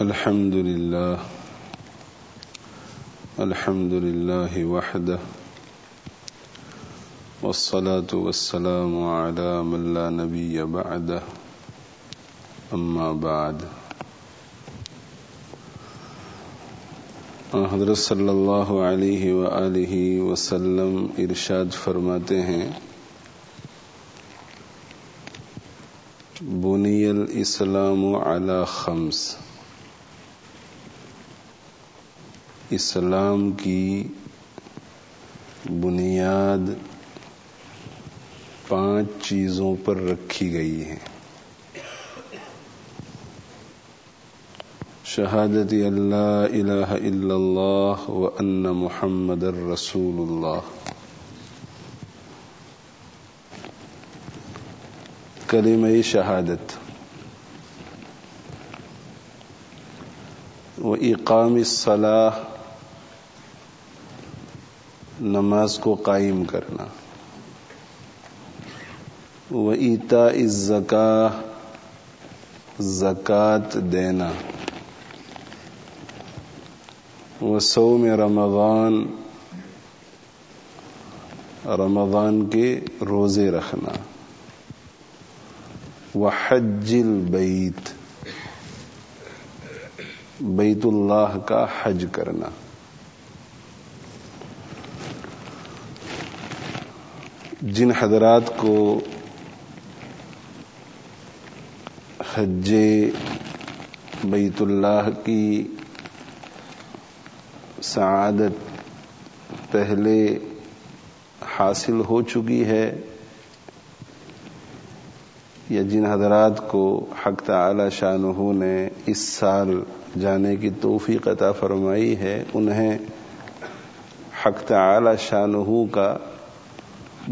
الحمد لله الحمد لله وحده، والصلاة والسلام على من لا نبي بعده، أما بعد. حضرت صلی اللہ علیہ وآلہ وسلم ارشاد فرماتے ہیں، بنی الاسلام على خمس۔ اسلام کی بنیاد پانچ چیزوں پر رکھی گئی ہے۔ شہادت اللہ الہ الا اللہ و ان محمد الرسول اللہ۔ کلمہ شہادت۔ و اقام الصلاح نماز کو قائم کرنا۔ و ایتا الزکا زکات دینا۔ و سوم رمضان رمضان کے روزے رکھنا۔ و حج البیت بیت اللہ کا حج کرنا۔ جن حضرات کو حج بیت اللہ کی سعادت پہلے حاصل ہو چکی ہے یا جن حضرات کو حق تعالی شاہ نے اس سال جانے کی توفیق عطا فرمائی ہے، انہیں حق تعالی شاہ کا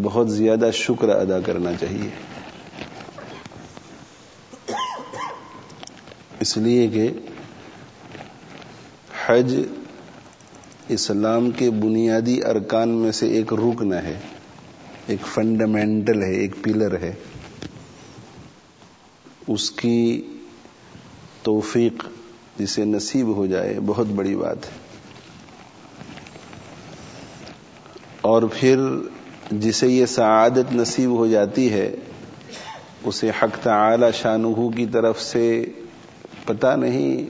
بہت زیادہ شکر ادا کرنا چاہیے۔ اس لیے کہ حج اسلام کے بنیادی ارکان میں سے ایک رکن ہے، ایک فنڈامنٹل ہے، ایک پلر ہے۔ اس کی توفیق جسے نصیب ہو جائے بہت بڑی بات ہے۔ اور پھر جسے یہ سعادت نصیب ہو جاتی ہے، اسے حق تعالی شانہ کی طرف سے پتہ نہیں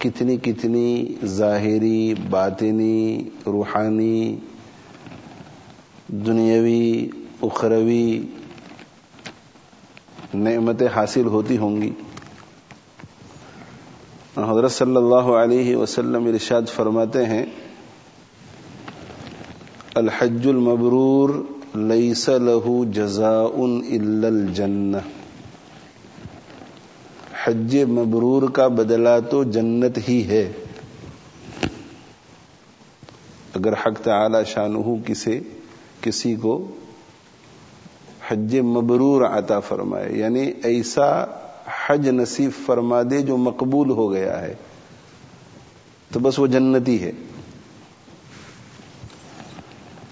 کتنی کتنی ظاہری، باطنی، روحانی، دنیاوی، اخروی نعمتیں حاصل ہوتی ہوں گی۔ حضرت صلی اللہ علیہ وسلم ارشاد فرماتے ہیں الحج المبرور لیس له جزاء الا الجنہ حج مبرور کا بدلہ تو جنت ہی ہے۔ اگر حق تعالی شانہ کسے، کسی کو حج مبرور عطا فرمائے یعنی ایسا حج نصیب فرما دے جو مقبول ہو گیا ہے، تو بس وہ جنتی ہے۔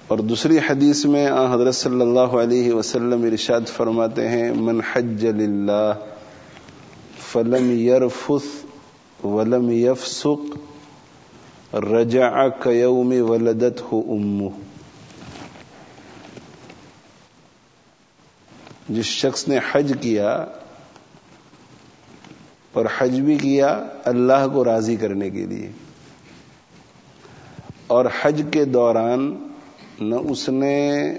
اور دوسری حدیث میں حضرت صلی اللہ علیہ وسلم ارشاد فرماتے ہیں، من حج للہ فلم یرفث ولم یفسق رجع کیوم ولدت ہو امہ جس شخص نے حج کیا اور حج بھی کیا اللہ کو راضی کرنے کے لیے، اور حج کے دوران نہ اس نے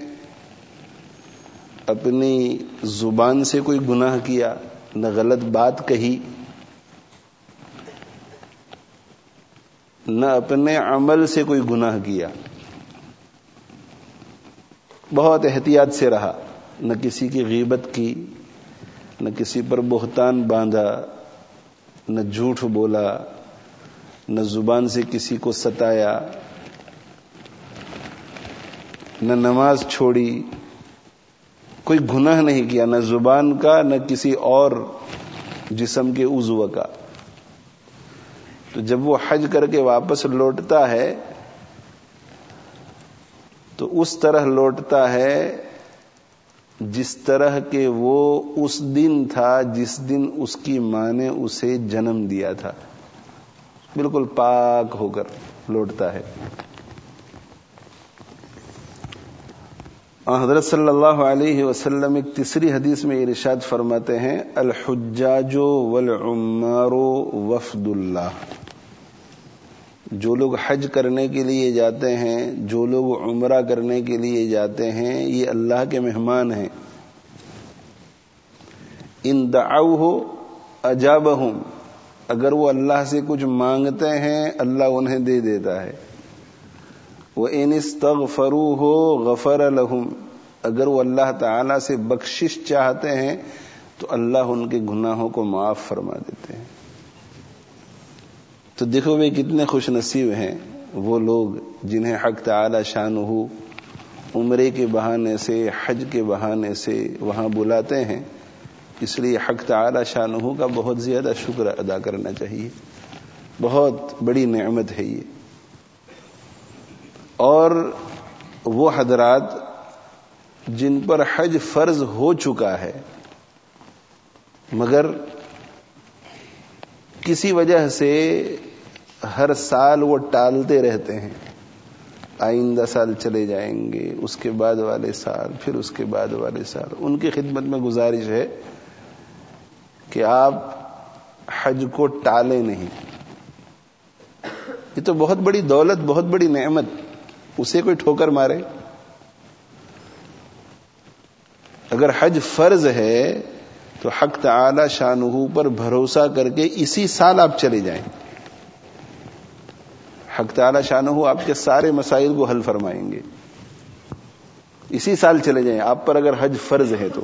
اپنی زبان سے کوئی گناہ کیا، نہ غلط بات کہی، نہ اپنے عمل سے کوئی گناہ کیا۔ بہت احتیاط سے رہا، نہ کسی کی غیبت کی، نہ کسی پر بہتان باندھا، نہ جھوٹ بولا، نہ زبان سے کسی کو ستایا۔ نہ نماز چھوڑی، کوئی گناہ نہیں کیا، نہ زبان کا، نہ کسی اور جسم کے عضو کا۔ تو جب وہ حج کر کے واپس لوٹتا ہے، تو اس طرح لوٹتا ہے جس طرح کے وہ اس دن تھا جس دن اس کی ماں نے اسے جنم دیا تھا۔ بالکل پاک ہو کر لوٹتا ہے۔ حضرت صلی اللہ علیہ وسلم ایک تیسری حدیث میں ارشاد فرماتے ہیں، الحجاج والعمار وفد اللہ۔ جو لوگ حج کرنے کے لیے جاتے ہیں، جو لوگ عمرہ کرنے کے لیے جاتے ہیں، یہ اللہ کے مہمان ہیں۔ ان دعو ہو اجاب اگر وہ اللہ سے کچھ مانگتے ہیں، اللہ انہیں دے دیتا ہے۔ وہ ان استغفرو ہو غفر الحم اگر وہ اللہ تعالی سے بخشش چاہتے ہیں، تو اللہ ان کے گناہوں کو معاف فرما دیتے ہیں۔ تو دیکھو وہ کتنے خوش نصیب ہیں وہ لوگ جنہیں حق تعالی شان ہو عمرے کے بہانے سے، حج کے بہانے سے وہاں بلاتے ہیں۔ اس لیے حق تعالی شان ہو کا بہت زیادہ شکر ادا کرنا چاہیے۔ بہت بڑی نعمت ہے یہ۔ اور وہ حضرات جن پر حج فرض ہو چکا ہے، مگر کسی وجہ سے ہر سال وہ ٹالتے رہتے ہیں۔ آئندہ سال چلے جائیں گے، اس کے بعد والے سال، پھر اس کے بعد والے سال۔ ان کی خدمت میں گزارش ہے کہ آپ حج کو ٹالے نہیں۔ یہ تو بہت بڑی دولت، بہت بڑی نعمت۔ اسے کوئی ٹھوکر مارے؟ اگر حج فرض ہے، تو حق تعالی شاہ پر بھروسہ کر کے اسی سال آپ چلے جائیں۔ حق تعالی شاہ آپ کے سارے مسائل کو حل فرمائیں گے۔ اسی سال چلے جائیں۔ آپ پر اگر حج فرض ہے تو۔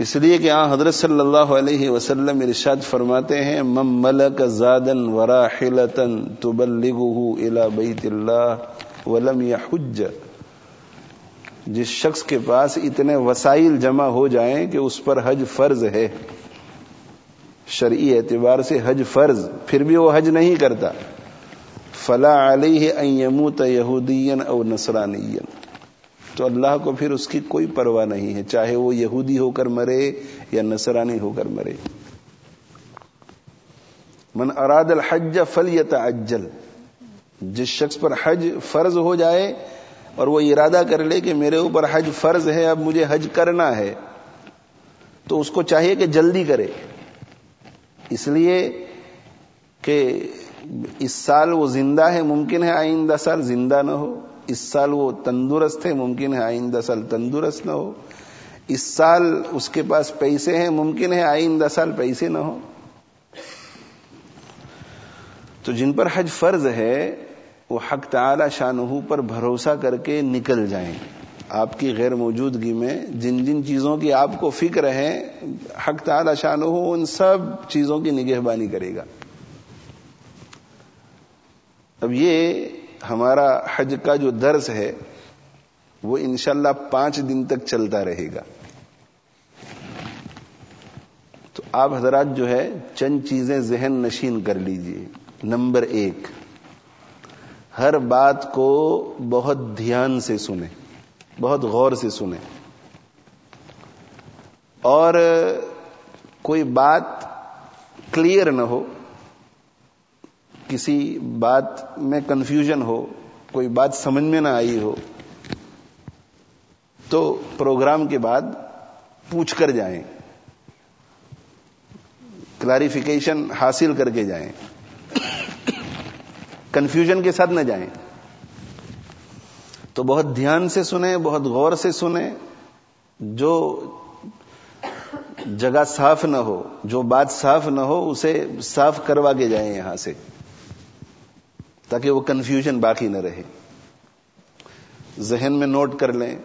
اس لیے کہ آن حضرت صلی اللہ علیہ وسلم ارشاد فرماتے ہیں مم ملک زادن ورا حلتن تبلغه الى بیت اللہ ولم یحج. جس شخص کے پاس اتنے وسائل جمع ہو جائیں کہ اس پر حج فرض ہے، شرعی اعتبار سے حج فرض، پھر بھی وہ حج نہیں کرتا۔ فلا علیہ ان یموت یہودین او نصرانین تو اللہ کو پھر اس کی کوئی پرواہ نہیں ہے، چاہے وہ یہودی ہو کر مرے یا نصرانی ہو کر مرے۔ من اراد الحج فل اجل جس شخص پر حج فرض ہو جائے اور وہ ارادہ کر لے کہ میرے اوپر حج فرض ہے، اب مجھے حج کرنا ہے، تو اس کو چاہیے کہ جلدی کرے۔ اس لیے کہ اس سال وہ زندہ ہے، ممکن ہے آئندہ سال زندہ نہ ہو۔ اس سال وہ تندرست ہے، ممکن ہے آئندہ سال تندرست نہ ہو۔ اس سال اس کے پاس پیسے ہیں، ممکن ہے آئندہ سال پیسے نہ ہو۔ تو جن پر حج فرض ہے، وہ حق تعالی شاہ پر بھروسہ کر کے نکل جائیں۔ آپ کی غیر موجودگی میں جن جن چیزوں کی آپ کو فکر ہے، حق تعالی شاہ ان سب چیزوں کی نگہبانی کرے گا۔ اب یہ ہمارا حج کا جو درس ہے، وہ انشاءاللہ پانچ دن تک چلتا رہے گا۔ تو آپ حضرات جو ہے، چند چیزیں ذہن نشین کر لیجیے۔ نمبر ایک، ہر بات کو بہت دھیان سے سنیں، بہت غور سے سنیں۔ اور کوئی بات کلیئر نہ ہو کسی بات میں کنفیوژن ہو، کوئی بات سمجھ میں نہ آئی ہو، تو پروگرام کے بعد پوچھ کر جائیں کلیریفیکیشن حاصل کر کے جائیں کنفیوژن کے ساتھ نہ جائیں۔ تو بہت دھیان سے سنیں، بہت غور سے سنیں، جو جگہ صاف نہ ہو، جو بات صاف نہ ہو، اسے صاف کروا کے جائیں یہاں سے۔ تاکہ وہ کنفیوژن باقی نہ رہے۔ ذہن میں نوٹ کر لیں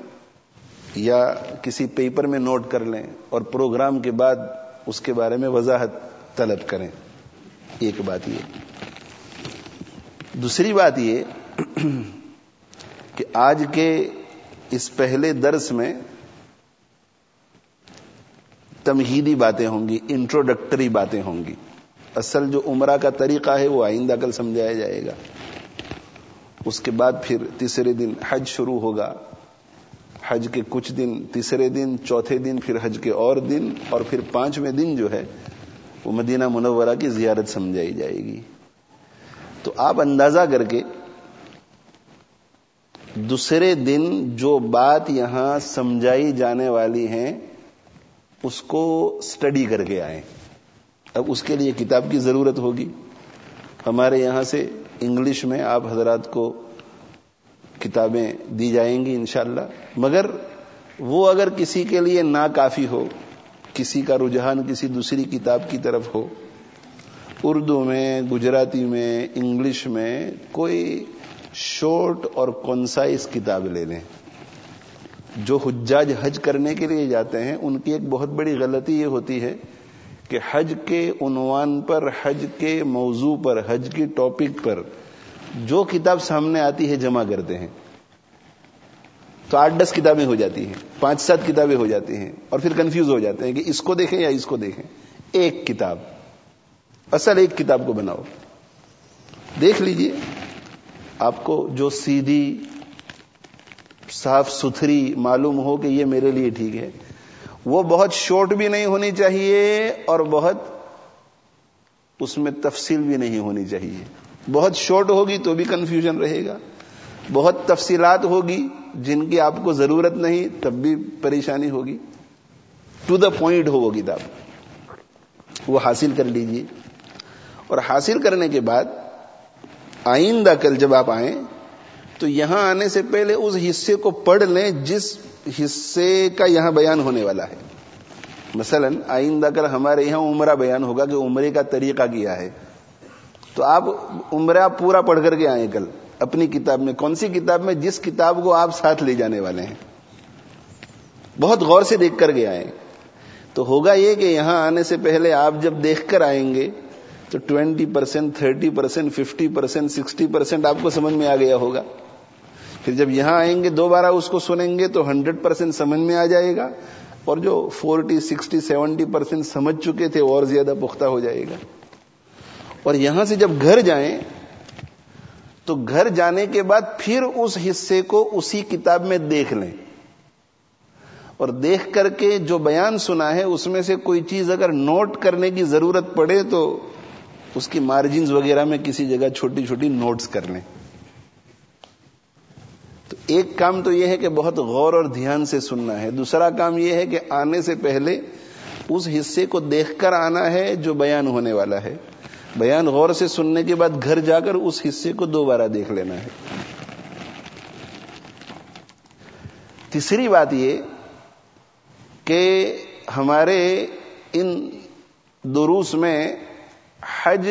یا کسی پیپر میں نوٹ کر لیں اور پروگرام کے بعد اس کے بارے میں وضاحت طلب کریں۔ ایک بات یہ۔ دوسری بات یہ کہ آج کے اس پہلے درس میں تمہیدی باتیں ہوں گی انٹروڈکٹری باتیں ہوں گی۔ اصل جو عمرہ کا طریقہ ہے وہ آئندہ کل سمجھایا جائے گا۔ اس کے بعد پھر تیسرے دن حج شروع ہوگا۔ حج کے کچھ دن، تیسرے دن، چوتھے دن، پھر حج کے اور دن، اور پھر پانچویں دن جو ہے، وہ مدینہ منورہ کی زیارت سمجھائی جائے گی۔ تو آپ اندازہ کر کے دوسرے دن جو بات یہاں سمجھائی جانے والی ہیں، اس کو سٹڈی کر کے آئیں۔ اب اس کے لیے کتاب کی ضرورت ہوگی۔ ہمارے یہاں سے انگلش میں آپ حضرات کو کتابیں دی جائیں گی انشاءاللہ۔ مگر وہ اگر کسی کے لیے ناکافی ہو، کسی کا رجحان کسی دوسری کتاب کی طرف ہو، اردو میں، گجراتی میں، انگلش میں کوئی شارٹ اور کنسائز کتاب لے لیں۔ جو حجاج حج کرنے کے لیے جاتے ہیں، ان کی ایک بہت بڑی غلطی یہ ہوتی ہے کہ حج کے عنوان پر، حج کے موضوع پر، حج کی ٹاپک پر جو کتاب سامنے آتی ہے جمع کرتے ہیں۔ تو آٹھ دس کتابیں ہو جاتی ہیں، پانچ سات کتابیں ہو جاتی ہیں اور پھر کنفیوز ہو جاتے ہیں کہ اس کو دیکھیں یا اس کو دیکھیں۔ ایک کتاب، اصل ایک کتاب کو بناؤ۔ دیکھ لیجیے، آپ کو جو سیدھی، صاف ستھری معلوم ہو کہ یہ میرے لیے ٹھیک ہے۔ وہ بہت شارٹ بھی نہیں ہونی چاہیے اور بہت اس میں تفصیل بھی نہیں ہونی چاہیے۔ بہت شارٹ ہوگی تو بھی کنفیوژن رہے گا۔ بہت تفصیلات ہوگی جن کی آپ کو ضرورت نہیں، تب بھی پریشانی ہوگی۔ ٹو دا پوائنٹ ہو وہ کتاب۔ وہ حاصل کر لیجیے۔ اور حاصل کرنے کے بعد آئندہ کل جب آپ آئیں تو یہاں آنے سے پہلے اس حصے کو پڑھ لیں جس حصے کا یہاں بیان ہونے والا ہے۔ مثلا آئندہ کل ہمارے یہاں عمرہ بیان ہوگا کہ عمرے کا طریقہ کیا ہے، تو آپ عمرہ پورا پڑھ کر کے آئیں کل، اپنی کتاب میں، کون سی کتاب میں جس کتاب کو آپ ساتھ لے جانے والے ہیں۔ بہت غور سے دیکھ کر کے آئیں۔ تو ہوگا یہ کہ یہاں آنے سے پہلے آپ جب دیکھ کر آئیں گے، تو twenty percent thirty percent fifty percent sixty percent آپ کو سمجھ میں آ گیا ہوگا۔ پھر جب یہاں آئیں گے، دوبارہ اس کو سنیں گے تو ہنڈریڈ پرسینٹ سمجھ میں آ جائے گا اور جو فورٹی، سکسٹی، سیونٹی پرسینٹ سمجھ چکے تھے، اور زیادہ پختہ ہو جائے گا۔ اور یہاں سے جب گھر جائیں تو گھر جانے کے بعد پھر اس حصے کو اسی کتاب میں دیکھ لیں۔ اور دیکھ کر کے جو بیان سنا ہے، اس میں سے کوئی چیز اگر نوٹ کرنے کی ضرورت پڑے تو اس کی مارجنز وغیرہ میں کسی جگہ چھوٹی چھوٹی نوٹس کر لیں۔ تو ایک کام تو یہ ہے کہ بہت غور اور دھیان سے سننا ہے۔ دوسرا کام یہ ہے کہ آنے سے پہلے اس حصے کو دیکھ کر آنا ہے جو بیان ہونے والا ہے۔ بیان غور سے سننے کے بعد گھر جا کر اس حصے کو دوبارہ دیکھ لینا ہے۔ تیسری بات یہ کہ ہمارے ان دروس میں حج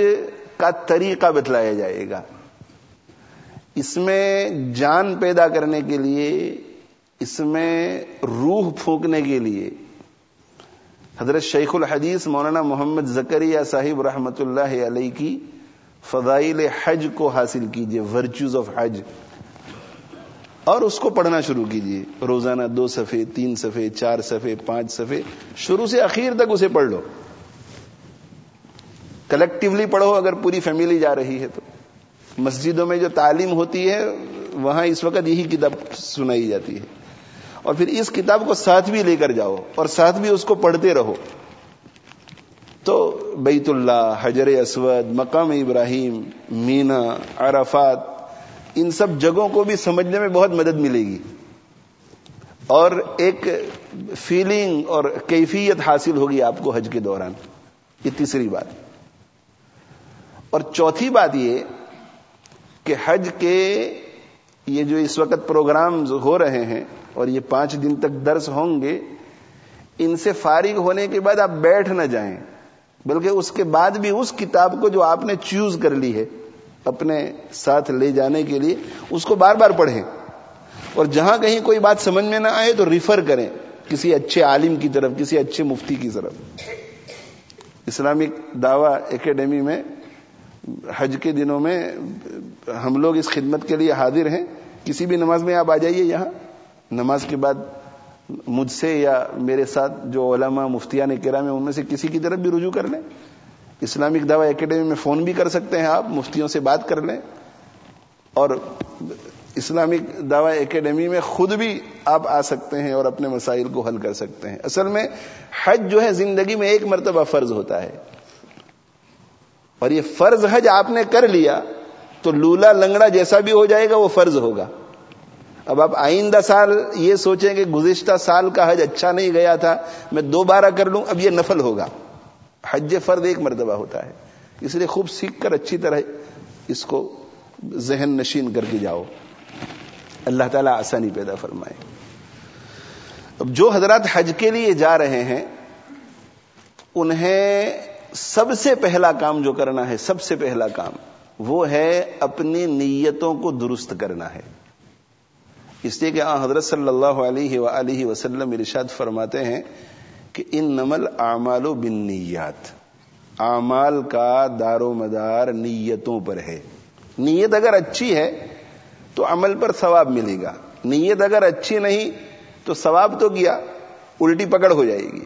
کا طریقہ بتلایا جائے گا۔ اس میں جان پیدا کرنے کے لیے، اس میں روح پھونکنے کے لیے۔ حضرت شیخ الحدیث مولانا محمد زکریہ صاحب رحمت اللہ علیہ کی فضائل حج کو حاصل کیجیے ورچوز آف حج۔ اور اس کو پڑھنا شروع کیجیے۔ روزانہ دو صفحے، تین صفحے، چار صفحے، پانچ صفحے۔ شروع سے اخیر تک اسے پڑھ لو۔ کلیکٹولی پڑھو، اگر پوری فیملی جا رہی ہے تو۔ مسجدوں میں جو تعلیم ہوتی ہے، وہاں اس وقت یہی کتاب سنائی جاتی ہے۔ اور پھر اس کتاب کو ساتھ بھی لے کر جاؤ اور ساتھ بھی اس کو پڑھتے رہو۔ تو بیت اللہ، حجر اسود، مقام ابراہیم، مینا، عرفات، ان سب جگہوں کو بھی سمجھنے میں بہت مدد ملے گی۔ اور ایک فیلنگ اور کیفیت حاصل ہوگی آپ کو حج کے دوران۔ یہ تیسری بات۔ اور چوتھی بات یہ کہ حج کے یہ جو اس وقت پروگرام ہو رہے ہیں اور یہ پانچ دن تک درس ہوں گے، ان سے فارغ ہونے کے بعد آپ بیٹھ نہ جائیں۔ بلکہ اس کے بعد بھی اس کتاب کو جو آپ نے چوز کر لی ہے، اپنے ساتھ لے جانے کے لیے، اس کو بار بار پڑھیں۔ اور جہاں کہیں کوئی بات سمجھ میں نہ آئے تو ریفر کریں، کسی اچھے عالم کی طرف، کسی اچھے مفتی کی طرف۔ اسلامک دعوی اکیڈمی میں حج کے دنوں میں ہم لوگ اس خدمت کے لیے حاضر ہیں۔ کسی بھی نماز میں آپ آ جائیے یہاں۔ نماز کے بعد مجھ سے یا میرے ساتھ جو علماء، مفتیان کرام ہیں، ان میں سے کسی کی طرف بھی رجوع کر لیں۔ اسلامک دعوی اکیڈمی میں فون بھی کر سکتے ہیں آپ، مفتیوں سے بات کر لیں۔ اور اسلامک دعوی اکیڈمی میں خود بھی آپ آ سکتے ہیں اور اپنے مسائل کو حل کر سکتے ہیں۔ اصل میں حج جو ہے زندگی میں ایک مرتبہ فرض ہوتا ہے۔ اور یہ فرض حج آپ نے کر لیا تو لولا لنگڑا جیسا بھی ہو جائے گا وہ فرض ہوگا۔ اب آپ آئندہ سال یہ سوچیں کہ گزشتہ سال کا حج اچھا نہیں گیا تھا، میں دوبارہ کر لوں، اب یہ نفل ہوگا۔ حج فرد ایک مرتبہ ہوتا ہے۔ اس لیے خوب سیکھ کر اچھی طرح اس کو ذہن نشین کر کے جاؤ۔ اللہ تعالیٰ آسانی پیدا فرمائے۔ اب جو حضرات حج کے لیے جا رہے ہیں، انہیں سب سے پہلا کام جو کرنا ہے، سب سے پہلا کام، وہ ہے اپنی نیتوں کو درست کرنا ہے۔ اس لیے کہ حضرت صلی اللہ علیہ و وسلم ارشاد فرماتے ہیں کہ ان نمل اعمال و بن نیات اعمال کا دار و مدار نیتوں پر ہے۔ نیت اگر اچھی ہے تو عمل پر ثواب ملے گا۔ نیت اگر اچھی نہیں تو ثواب تو گیا، الٹی پکڑ ہو جائے گی۔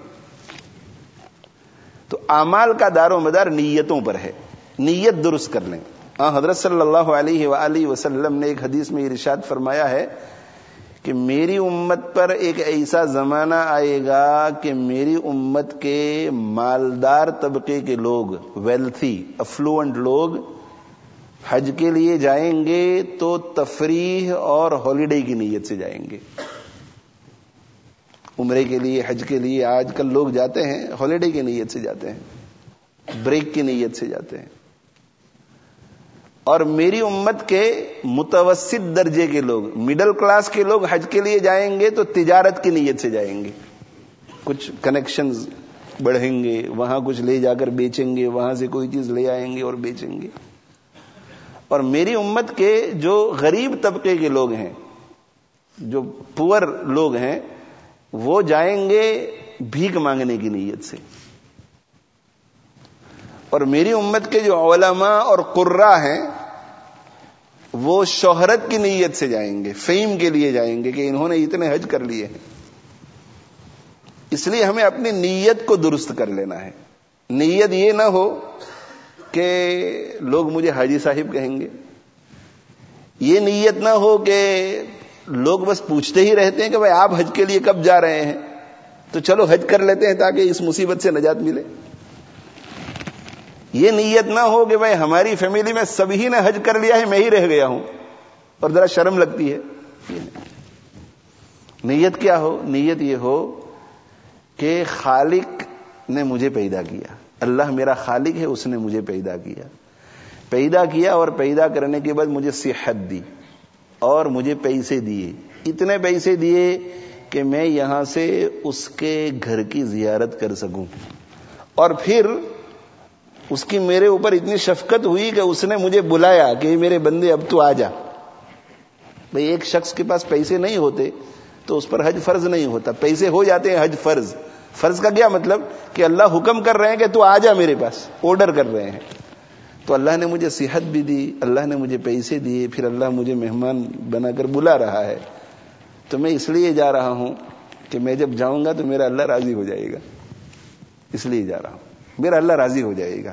تو اعمال کا دار و مدار نیتوں پر ہے۔ نیت درست کر لیں۔ حضرت صلی اللہ علیہ وآلہ وسلم نے ایک حدیث میں ارشاد فرمایا ہے کہ میری امت پر ایک ایسا زمانہ آئے گا کہ میری امت کے مالدار طبقے کے لوگ ویلتھی افلوئنٹ لوگ حج کے لیے جائیں گے تو تفریح اور ہالیڈے کی نیت سے جائیں گے۔ عمرے کے لیے، حج کے لیے، آج کل لوگ جاتے ہیں ہالیڈے کی نیت سے جاتے ہیں بریک کی نیت سے جاتے ہیں۔ اور میری امت کے متوسط درجے کے لوگ مڈل کلاس کے لوگ حج کے لیے جائیں گے تو تجارت کی نیت سے جائیں گے۔ کچھ کنیکشن بڑھیں گے، وہاں کچھ لے جا کر بیچیں گے، وہاں سے کوئی چیز لے آئیں گے اور بیچیں گے۔ اور میری امت کے جو غریب طبقے کے لوگ ہیں، جو پور لوگ ہیں وہ جائیں گے بھیک مانگنے کی نیت سے۔ اور میری امت کے جو علماء اور قرا ہیں، وہ شہرت کی نیت سے جائیں گے، فیم کے لیے جائیں گے کہ انہوں نے اتنے حج کر لیے۔ ہیں اس لیے ہمیں اپنی نیت کو درست کر لینا ہے۔ نیت یہ نہ ہو کہ لوگ مجھے حاجی صاحب کہیں گے۔ یہ نیت نہ ہو کہ لوگ بس پوچھتے ہی رہتے ہیں کہ بھائی آپ حج کے لیے کب جا رہے ہیں؟ تو چلو حج کر لیتے ہیں تاکہ اس مصیبت سے نجات ملے۔ یہ نیت نہ ہو کہ بھائی ہماری فیملی میں سبھی نے حج کر لیا ہے، میں ہی رہ گیا ہوں۔ اور ذرا شرم لگتی ہے۔ نیت کیا ہو؟ نیت یہ ہو کہ خالق نے مجھے پیدا کیا۔ اللہ میرا خالق ہے، اس نے مجھے پیدا کیا۔ پیدا کیا اور پیدا کرنے کے بعد مجھے صحت دی۔ اور مجھے پیسے دیے۔ اتنے پیسے دیے کہ میں یہاں سے اس کے گھر کی زیارت کر سکوں۔ اور پھر اس کی میرے اوپر اتنی شفقت ہوئی کہ اس نے مجھے بلایا کہ میرے بندے اب تو آ جا۔ بھائی ایک شخص کے پاس پیسے نہیں ہوتے تو اس پر حج فرض نہیں ہوتا۔ پیسے ہو جاتے ہیں حج فرض۔ فرض کا کیا مطلب؟ کہ اللہ حکم کر رہے ہیں کہ تو آ جا میرے پاس، آرڈر کر رہے ہیں۔ تو اللہ نے مجھے صحت بھی دی، اللہ نے مجھے پیسے دیے، پھر اللہ مجھے مہمان بنا کر بلا رہا ہے۔ تو میں اس لیے جا رہا ہوں کہ میں جب جاؤں گا تو میرا اللہ راضی ہو جائے گا۔ اس لیے جا رہا ہوں۔ میرا اللہ راضی ہو جائے گا۔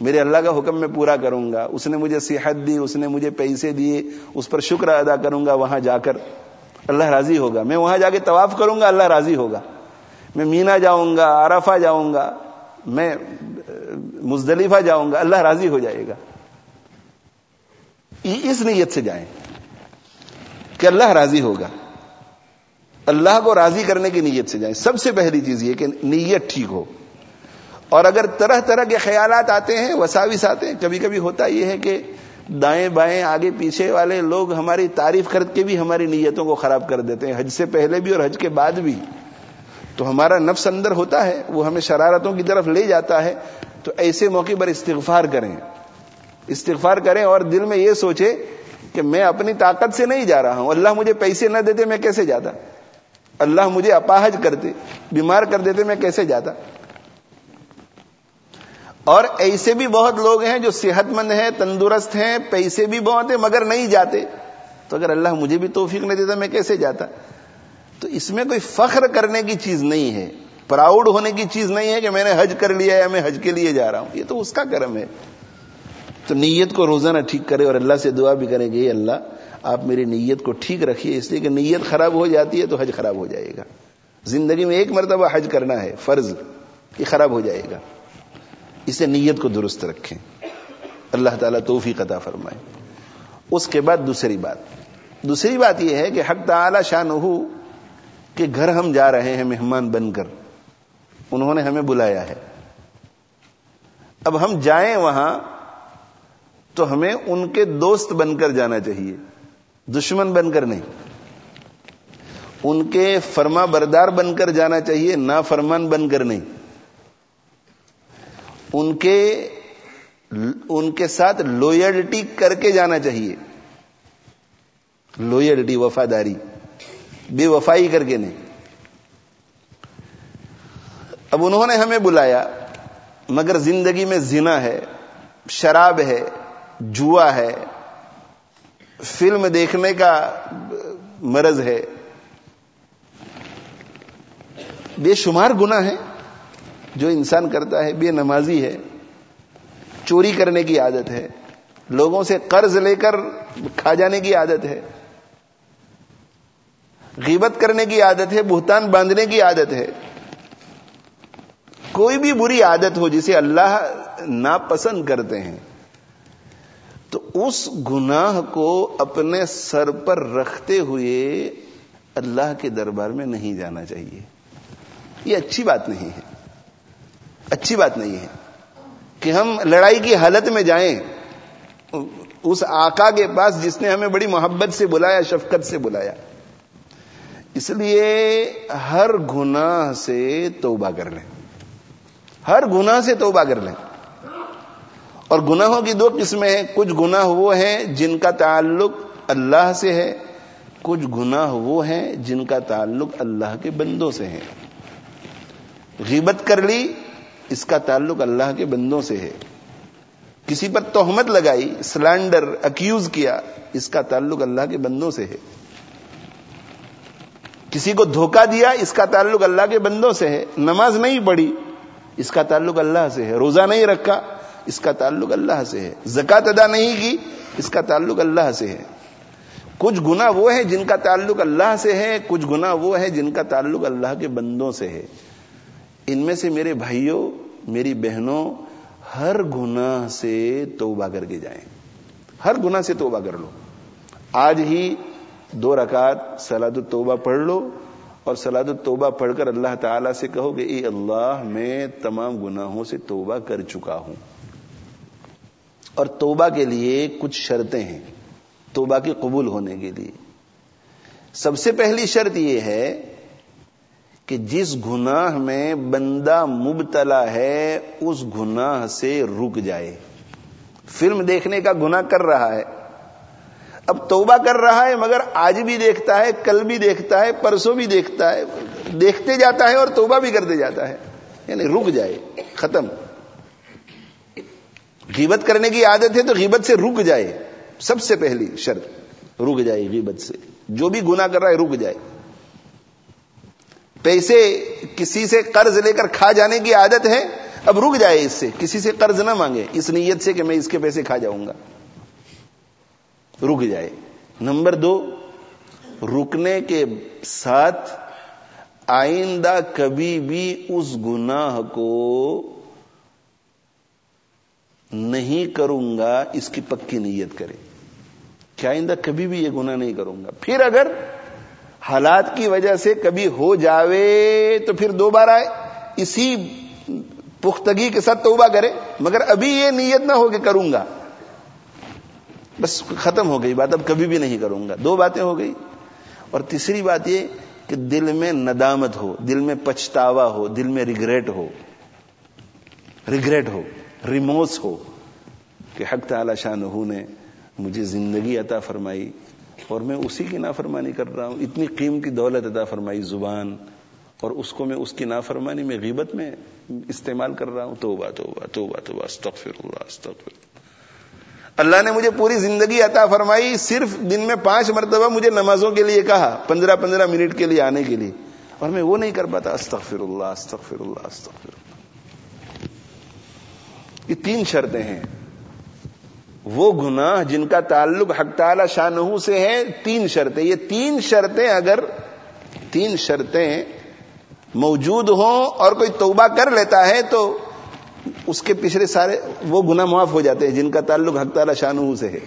میرے اللہ کا حکم میں پورا کروں گا۔ اس نے مجھے صحت دی، اس نے مجھے پیسے دیے، اس پر شکر ادا کروں گا۔ وہاں جا کر اللہ راضی ہوگا۔ میں وہاں جا کے طواف کروں گا، اللہ راضی ہوگا۔ میں مینا جاؤں گا، عرفہ جاؤں گا۔ میں مزدلفہ جاؤں گا، اللہ راضی ہو جائے گا۔ اس نیت سے جائیں کہ اللہ راضی ہوگا۔ اللہ کو راضی کرنے کی نیت سے جائیں۔ سب سے پہلی چیز یہ کہ نیت ٹھیک ہو۔ اور اگر طرح طرح کے خیالات آتے ہیں، وساوس آتے ہیں کبھی کبھی ہوتا یہ ہے کہ دائیں بائیں، آگے پیچھے والے لوگ ہماری تعریف کر کے بھی ہماری نیتوں کو خراب کر دیتے ہیں، حج سے پہلے بھی اور حج کے بعد بھی۔ تو ہمارا نفس اندر ہوتا ہے، وہ ہمیں شرارتوں کی طرف لے جاتا ہے، تو ایسے موقع پر استغفار کریں۔ استغفار کریں اور دل میں یہ سوچے کہ میں اپنی طاقت سے نہیں جا رہا ہوں۔ اللہ مجھے پیسے نہ دیتے، میں کیسے جاتا؟ اللہ مجھے اپاہج کرتے، بیمار کر دیتے، میں کیسے جاتا؟ اور ایسے بھی بہت لوگ ہیں جو صحت مند ہیں، تندرست ہیں، پیسے بھی بہت ہیں، مگر نہیں جاتے۔ تو اگر اللہ مجھے بھی توفیق نہیں دیتا، میں کیسے جاتا؟ تو اس میں کوئی فخر کرنے کی چیز نہیں ہے پراؤڈ ہونے کی چیز نہیں ہے کہ میں نے حج کر لیا یا میں حج کے لیے جا رہا ہوں۔ یہ تو اس کا کرم ہے۔ تو نیت کو روزانہ ٹھیک کرے اور اللہ سے دعا بھی کرے کہ اللہ، آپ میری نیت کو ٹھیک رکھیے، اس لیے کہ نیت خراب ہو جاتی ہے تو حج خراب ہو جائے گا۔ زندگی میں ایک مرتبہ حج کرنا ہے، فرض یہ خراب ہو جائے گا۔ اسے نیت کو درست رکھیں۔ اللہ تعالیٰ توفیق عطا فرمائے۔ اس کے بعد دوسری بات۔ دوسری بات یہ ہے کہ حق تعالی شاہ نہو کہ گھر ہم جا رہے ہیں مہمان بن کر۔ انہوں نے ہمیں بلایا ہے۔ اب ہم جائیں وہاں تو ہمیں ان کے دوست بن کر جانا چاہیے، دشمن بن کر نہیں۔ ان کے فرما بردار بن کر جانا چاہیے نا فرمان بن کر نہیں۔ ان کے ان کے ساتھ لوئلٹی کر کے جانا چاہیے۔ لوئلٹی وفاداری۔ بے وفائی کر کے نہیں۔ اب انہوں نے ہمیں بلایا، مگر زندگی میں زنا ہے، شراب ہے، جوا ہے، فلم دیکھنے کا مرض ہے۔ بے شمار گنا ہے جو انسان کرتا ہے، بے نمازی ہے، چوری کرنے کی عادت ہے، لوگوں سے قرض لے کر کھا جانے کی عادت ہے۔ غیبت کرنے کی عادت ہے، بہتان باندھنے کی عادت ہے۔ کوئی بھی بری عادت ہو جسے اللہ ناپسند کرتے ہیں، تو اس گناہ کو اپنے سر پر رکھتے ہوئے اللہ کے دربار میں نہیں جانا چاہیے۔ یہ اچھی بات نہیں ہے۔ اچھی بات نہیں ہے۔ کہ ہم لڑائی کی حالت میں جائیں، اس آقا کے پاس جس نے ہمیں بڑی محبت سے بلایا، شفقت سے بلایا۔ اس لیے ہر گناہ سے توبہ کر لیں۔ ہر گناہ سے توبہ کر لیں۔ اور گناہوں کی دو قسمیں ہیں۔ کچھ گناہ وہ ہیں جن کا تعلق اللہ سے ہے، کچھ گناہ وہ ہیں جن کا تعلق اللہ کے بندوں سے ہے۔ غیبت کر لی، اس کا تعلق اللہ کے بندوں سے ہے۔ کسی پر تہمت لگائی سلینڈر اکیوز کیا، اس کا تعلق اللہ کے بندوں سے ہے۔ کسی کو دھوکہ دیا، اس کا تعلق اللہ کے بندوں سے ہے۔ نماز نہیں پڑھی، اس کا تعلق اللہ سے ہے۔ روزہ نہیں رکھا، اس کا تعلق اللہ سے ہے۔ زکات ادا نہیں کی، اس کا تعلق اللہ سے ہے۔ کچھ گنا وہ ہے جن کا تعلق اللہ سے ہے، کچھ گنا وہ ہے جن کا تعلق اللہ کے بندوں سے ہے۔ ان میں سے میرے بھائیوں، میری بہنوں، ہر گناہ سے توبہ کر کے جائیں۔ ہر گناہ سے توبہ کر لو۔ آج ہی دو رکعت سلاد التوبہ پڑھ لو اور سلاد التوبہ پڑھ کر اللہ تعالی سے کہو کہ اے اللہ میں تمام گناہوں سے توبہ کر چکا ہوں۔ اور توبہ کے لیے کچھ شرطیں ہیں، توبہ کے قبول ہونے کے لیے۔ سب سے پہلی شرط یہ ہے کہ جس گناہ میں بندہ مبتلا ہے، اس گناہ سے رک جائے۔ فلم دیکھنے کا گناہ کر رہا ہے۔ اب توبہ کر رہا ہے مگر آج بھی دیکھتا ہے، کل بھی دیکھتا ہے، پرسوں بھی دیکھتا ہے، دیکھتے جاتا ہے اور توبہ بھی کرتے جاتا ہے۔ یعنی رک جائے، ختم۔ غیبت کرنے کی عادت ہے تو غیبت سے رک جائے۔ سب سے پہلی شرط، رک جائے غیبت سے۔ جو بھی گناہ کر رہا ہے، رک جائے۔ پیسے کسی سے قرض لے کر کھا جانے کی عادت ہے، اب رک جائے اس سے۔ کسی سے قرض نہ مانگے، اس نیت سے کہ میں اس کے پیسے کھا جاؤں گا۔ رک جائے۔ نمبر دو، رکنے کے ساتھ آئندہ کبھی بھی اس گناہ کو نہیں کروں گا، اس کی پکی نیت کرے۔ کیا آئندہ کبھی بھی یہ گناہ نہیں کروں گا۔ پھر اگر حالات کی وجہ سے کبھی ہو جاوے تو پھر دوبارہ اسی پختگی کے ساتھ توبہ کرے۔ مگر ابھی یہ نیت نہ ہو کہ کروں گا۔ بس ختم ہو گئی بات، اب کبھی بھی نہیں کروں گا۔ دو باتیں ہو گئی۔ اور تیسری بات یہ کہ دل میں ندامت ہو، دل میں پچھتاوا ہو، دل میں ریگریٹ ہو۔ ریگریٹ ہو ریموس ہو کہ حق تعالی شاہ نے مجھے زندگی عطا فرمائی اور میں اسی کی نافرمانی کر رہا ہوں۔ اتنی قیمتی دولت ادا فرمائی زبان اور اس کو میں اس کی نافرمانی میں غیبت میں استعمال کر رہا ہوں۔ توبہ توبہ توبہ توبہ، استغفر اللہ استغفر اللہ۔ اللہ نے مجھے پوری زندگی عطا فرمائی، صرف دن میں پانچ مرتبہ مجھے نمازوں کے لیے کہا، پندرہ پندرہ منٹ کے لیے آنے کے لیے۔ اور میں وہ نہیں کر پاتا استغفر اللہ استغفر اللہ استغفر اللہ یہ تین شرطیں ہیں۔ وہ گناہ جن کا تعلق حق تعالی شاہ سے ہے، تین شرطیں۔ یہ تین شرطیں اگر، تین شرطیں موجود ہوں اور کوئی توبہ کر لیتا ہے تو اس کے پچھلے سارے وہ گناہ معاف ہو جاتے ہیں، جن کا تعلق حق تعالی شاہ سے ہے۔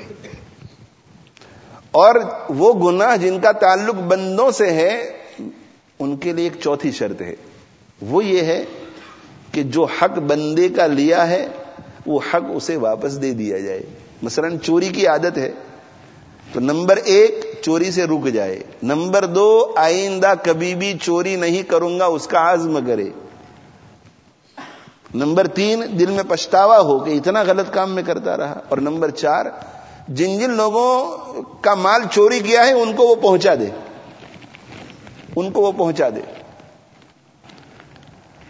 اور وہ گناہ جن کا تعلق بندوں سے ہے، ان کے لیے ایک چوتھی شرط ہے۔ وہ یہ ہے کہ جو حق بندے کا لیا ہے، وہ حق اسے واپس دے دیا جائے۔ مثلا چوری کی عادت ہے، تو نمبر ایک چوری سے رک جائے۔ نمبر دو، آئندہ کبھی بھی چوری نہیں کروں گا، اس کا عزم کرے۔ نمبر تین دل میں پچھتاوا ہو کہ اتنا غلط کام میں کرتا رہا اور نمبر چار جن جن لوگوں کا مال چوری کیا ہے ان کو وہ پہنچا دے ان کو وہ پہنچا دے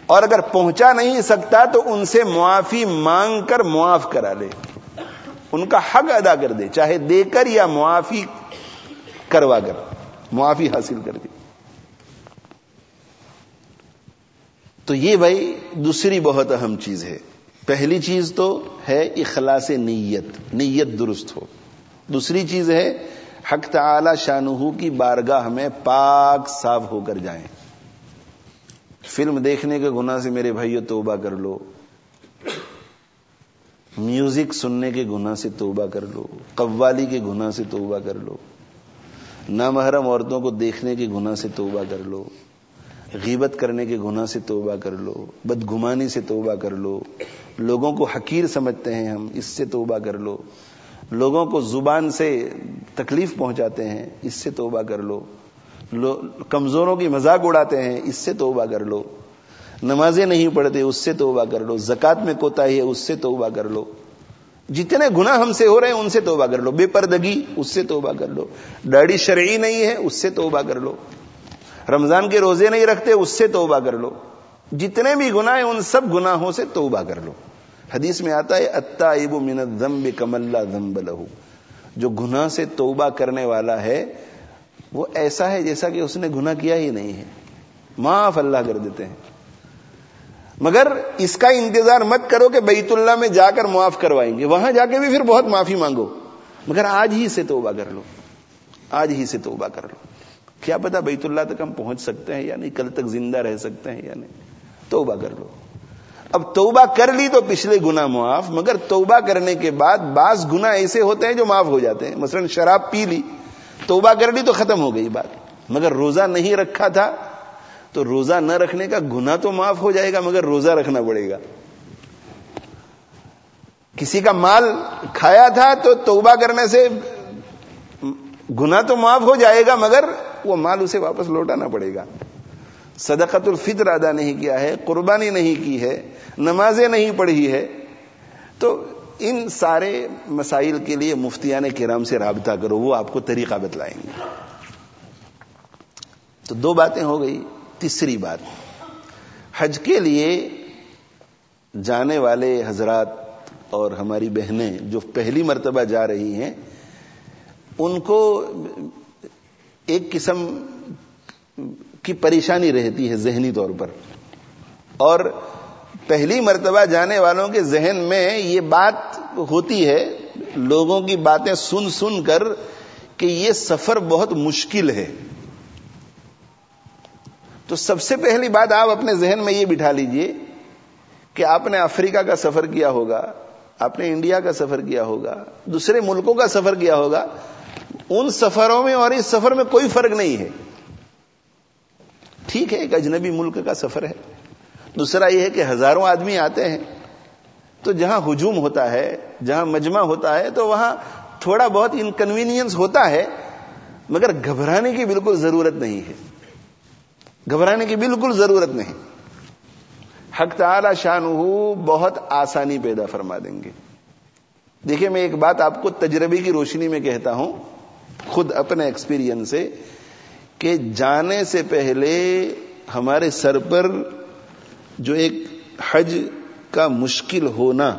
اور اگر پہنچا نہیں سکتا تو ان سے معافی مانگ کر معاف کرا لے ان کا حق ادا کر دے چاہے دے کر یا معافی کروا کر معافی حاصل کر دے تو یہ بھائی دوسری بہت اہم چیز ہے۔ پہلی چیز تو ہے اخلاص نیت نیت درست ہو۔ دوسری چیز ہے حق تعالی شاہ کی بارگاہ میں پاک صاف ہو کر جائیں۔ فلم دیکھنے کے گناہ سے میرے بھائیو توبہ کر لو۔ میوزک سننے کے گناہ سے توبہ کر لو۔ قوالی کے گناہ سے توبہ کر لو۔ نامحرم عورتوں کو دیکھنے کے گناہ سے توبہ کر لو۔ غیبت کرنے کے گناہ سے توبہ کر لو بدگمانی سے توبہ کر لو لوگوں کو حقیر سمجھتے ہیں ہم اس سے توبہ کر لو لوگوں کو زبان سے تکلیف پہنچاتے ہیں اس سے توبہ کر لو کمزوروں کی مذاق اڑاتے ہیں اس سے توبہ کر لو نمازیں نہیں پڑھتے اس سے توبہ کر لو زکات میں کوتا ہے اس سے توبہ کر لو جتنے گناہ ہم سے ہو رہے ہیں ان سے توبہ کر لو بے پردگی اس سے توبہ کر لو ڈاڑی شرعی نہیں ہے اس سے توبہ کر لو رمضان کے روزے نہیں رکھتے، اس سے توبہ کر لو۔ جتنے بھی گناہ ہیں، ان سب گناہوں سے توبہ کر لو۔ حدیث میں آتا ہے اتا ابو من ذمب کم اللہ ذمب لہو جو گناہ سے توبہ کرنے والا ہے، وہ ایسا ہے جیسا کہ اس نے گناہ کیا ہی نہیں ہے۔ معاف اللہ کر دیتے ہیں۔ مگر اس کا انتظار مت کرو کہ بیت اللہ میں جا کر معاف کروائیں گے۔ وہاں جا کے بھی پھر بہت معافی مانگو۔ مگر آج ہی سے توبہ کر لو۔ آج ہی سے توبہ کر لو۔ کیا پتا بیت اللہ تک ہم پہنچ سکتے ہیں یا نہیں؟ کل تک زندہ رہ سکتے ہیں یا نہیں؟ توبہ کر لو۔ اب توبہ کر لی تو پچھلے گنا معاف، مگر توبہ کرنے کے بعد بعض گنا ایسے ہوتے ہیں جو معاف ہو جاتے ہیں۔ مثلا شراب پی لی، توبہ کر لی تو ختم ہو گئی بات۔ مگر روزہ نہیں رکھا تھا تو روزہ نہ رکھنے کا گنا تو معاف ہو جائے گا، مگر روزہ رکھنا پڑے گا۔ کسی کا مال کھایا تھا تو توبہ کرنے سے گنا تو معاف ہو جائے گا، مگر وہ مال اسے واپس لوٹانا پڑے گا۔ صدقت الفطر ادا نہیں کیا ہے، قربانی نہیں کی ہے، نمازیں نہیں پڑھی ہے۔ تو ان سارے مسائل کے لیے مفتیان کرام سے رابطہ کرو، وہ آپ کو طریقہ بتلائیں گے۔ تو دو باتیں ہو گئی، تیسری بات۔ حج کے لیے جانے والے حضرات اور ہماری بہنیں جو پہلی مرتبہ جا رہی ہیں ان کو ایک قسم کی پریشانی رہتی ہے ذہنی طور پر۔ اور پہلی مرتبہ جانے والوں کے ذہن میں یہ بات ہوتی ہے، لوگوں کی باتیں سن سن کر کہ یہ سفر بہت مشکل ہے۔ تو سب سے پہلی بات آپ اپنے ذہن میں یہ بٹھا لیجیے کہ آپ نے افریقہ کا سفر کیا ہوگا، آپ نے انڈیا کا سفر کیا ہوگا، دوسرے ملکوں کا سفر کیا ہوگا ان سفروں میں اور اس سفر میں کوئی فرق نہیں ہے۔ ٹھیک ہے، ایک اجنبی ملک کا سفر ہے۔ دوسرا یہ ہے کہ ہزاروں آدمی آتے ہیں۔ تو جہاں ہجوم ہوتا ہے، جہاں مجمع ہوتا ہے، تو وہاں تھوڑا بہت انکنوینئنس ہوتا ہے، مگر گھبرانے کی بالکل ضرورت نہیں ہے۔ گھبرانے کی بالکل ضرورت نہیں۔ حق تعالی شان بہت آسانی پیدا فرما دیں گے۔ دیکھیں میں ایک بات آپ کو تجربے کی روشنی میں کہتا ہوں۔ خود اپنے ایکسپیرئنس سے کہ جانے سے پہلے ہمارے سر پر جو ایک حج کا مشکل ہونا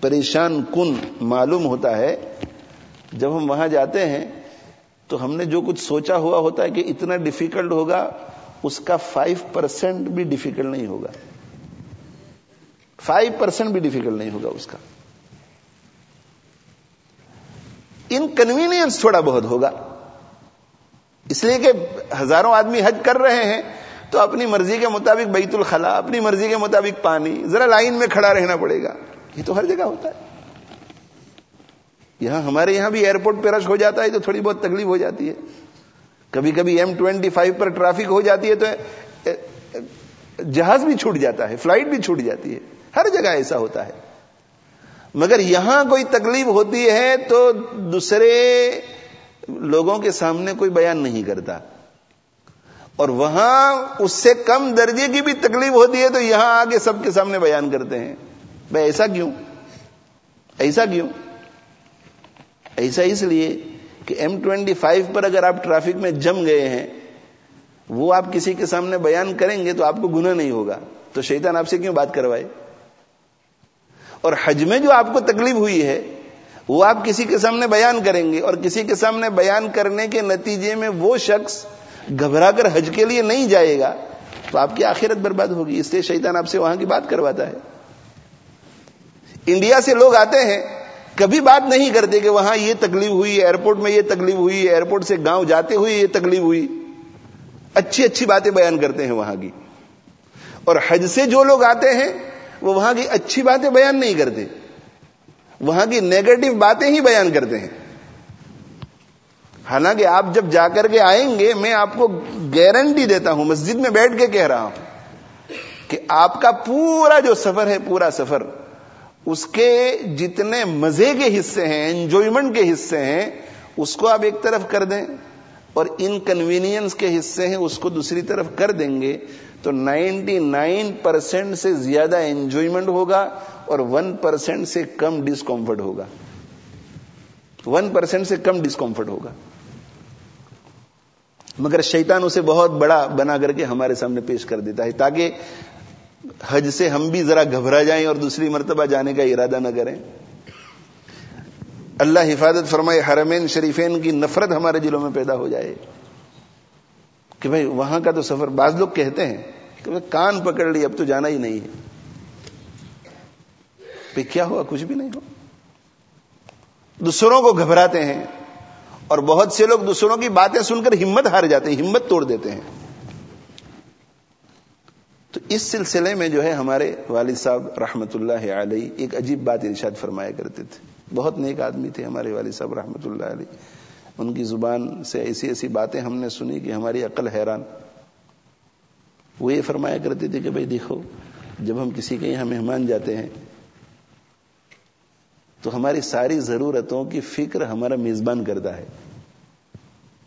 پریشان کن معلوم ہوتا ہے، جب ہم وہاں جاتے ہیں تو ہم نے جو کچھ سوچا ہوا ہوتا ہے کہ اتنا ڈیفیکلٹ ہوگا، اس کا فائیو پرسینٹ بھی ڈیفیکلٹ نہیں ہوگا۔ فائیو پرسینٹ بھی ڈیفیکلٹ نہیں ہوگا اس کا۔ انکنوینئنس تھوڑا بہت ہوگا۔ اس لیے کہ ہزاروں آدمی حج کر رہے ہیں تو اپنی مرضی کے مطابق بیت الخلا اپنی مرضی کے مطابق پانی، ذرا لائن میں کھڑا رہنا پڑے گا۔ یہ تو ہر جگہ ہوتا ہے۔ یہاں ہمارے یہاں بھی ایئرپورٹ پہ رش ہو جاتا ہے تو تھوڑی بہت تکلیف ہو جاتی ہے۔ کبھی کبھی ایم ٹوینٹی فائیو پر ٹریفک ہو جاتی ہے تو جہاز بھی چھوٹ جاتا ہے فلائٹ بھی چھوٹ جاتی ہے۔ ہر جگہ ایسا ہوتا ہے۔ مگر یہاں کوئی تکلیف ہوتی ہے تو دوسرے لوگوں کے سامنے کوئی بیان نہیں کرتا۔ اور وہاں اس سے کم درجے کی بھی تکلیف ہوتی ہے تو یہاں آگے سب کے سامنے بیان کرتے ہیں۔ بھائی ایسا کیوں؟ ایسا کیوں؟ ایسا اس لیے کہ ایم ٹوینٹی فائیو پر اگر آپ ٹریفک میں جم گئے ہیں، وہ آپ کسی کے سامنے بیان کریں گے تو آپ کو گناہ نہیں ہوگا۔ تو شیطان آپ سے کیوں بات کروائے؟ اور حج میں جو آپ کو تکلیف ہوئی ہے، وہ آپ کسی کے سامنے بیان کریں گے اور کسی کے سامنے بیان کرنے کے نتیجے میں وہ شخص گھبرا کر حج کے لیے نہیں جائے گا، تو آپ کی آخرت برباد ہوگی۔ اس لیے شیطان آپ سے وہاں کی بات کرواتا ہے۔ انڈیا سے لوگ آتے ہیں، کبھی بات نہیں کرتے کہ وہاں یہ تکلیف ہوئی، ایئرپورٹ میں یہ تکلیف ہوئی، ایئرپورٹ سے گاؤں جاتے ہوئے یہ تکلیف ہوئی۔ اچھی اچھی باتیں بیان کرتے ہیں وہاں کی۔ اور حج سے جو لوگ آتے ہیں وہ وہاں کی اچھی باتیں بیان نہیں کرتے وہاں کی نیگیٹو باتیں ہی بیان کرتے ہیں حالانکہ آپ جب جا کر کے آئیں گے، میں آپ کو گارنٹی دیتا ہوں، مسجد میں بیٹھ کے کہہ رہا ہوں کہ آپ کا پورا جو سفر ہے، پورا سفر، اس کے جتنے مزے کے حصے ہیں انجوائمنٹ کے حصے ہیں، اس کو آپ ایک طرف کر دیں اور انکنوینئنس کے حصے ہیں، اس کو دوسری طرف کر دیں گے۔ تو نائنٹی نائن پرسینٹ سے زیادہ انجوائمنٹ ہوگا اور ون پرسینٹ سے کم ڈسکمفرٹ ہوگا۔ ون پرسینٹ سے کم ڈسکمفرٹ ہوگا۔ مگر شیطان اسے بہت بڑا بنا کر کے ہمارے سامنے پیش کر دیتا ہے تاکہ حج سے ہم بھی ذرا گھبرا جائیں اور دوسری مرتبہ جانے کا ارادہ نہ کریں۔ اللہ حفاظت فرمائے، حرمین شریفین کی نفرت ہمارے دلوں میں پیدا ہو جائے۔ کہ بھائی، وہاں کا تو سفر، بعض لوگ کہتے ہیں کہ کان پکڑ لی، اب تو جانا ہی نہیں ہے۔ کیا ہوا؟ کچھ بھی نہیں ہو دوسروں کو گھبراتے ہیں اور بہت سے لوگ دوسروں کی باتیں سن کر ہمت ہار جاتے ہیں، ہمت توڑ دیتے ہیں۔ تو اس سلسلے میں جو ہے ہمارے والد صاحب رحمت اللہ علیہ ایک عجیب بات ارشاد فرمایا کرتے تھے۔ بہت نیک آدمی تھے ہمارے والد صاحب رحمت اللہ علیہ۔ ان کی زبان سے ایسی ایسی باتیں ہم نے سنی کہ ہماری عقل حیران۔ وہ یہ فرمایا کرتے تھے کہ بھائی دیکھو، جب ہم کسی کے یہاں مہمان جاتے ہیں، تو ہماری ساری ضرورتوں کی فکر ہمارا میزبان کرتا ہے۔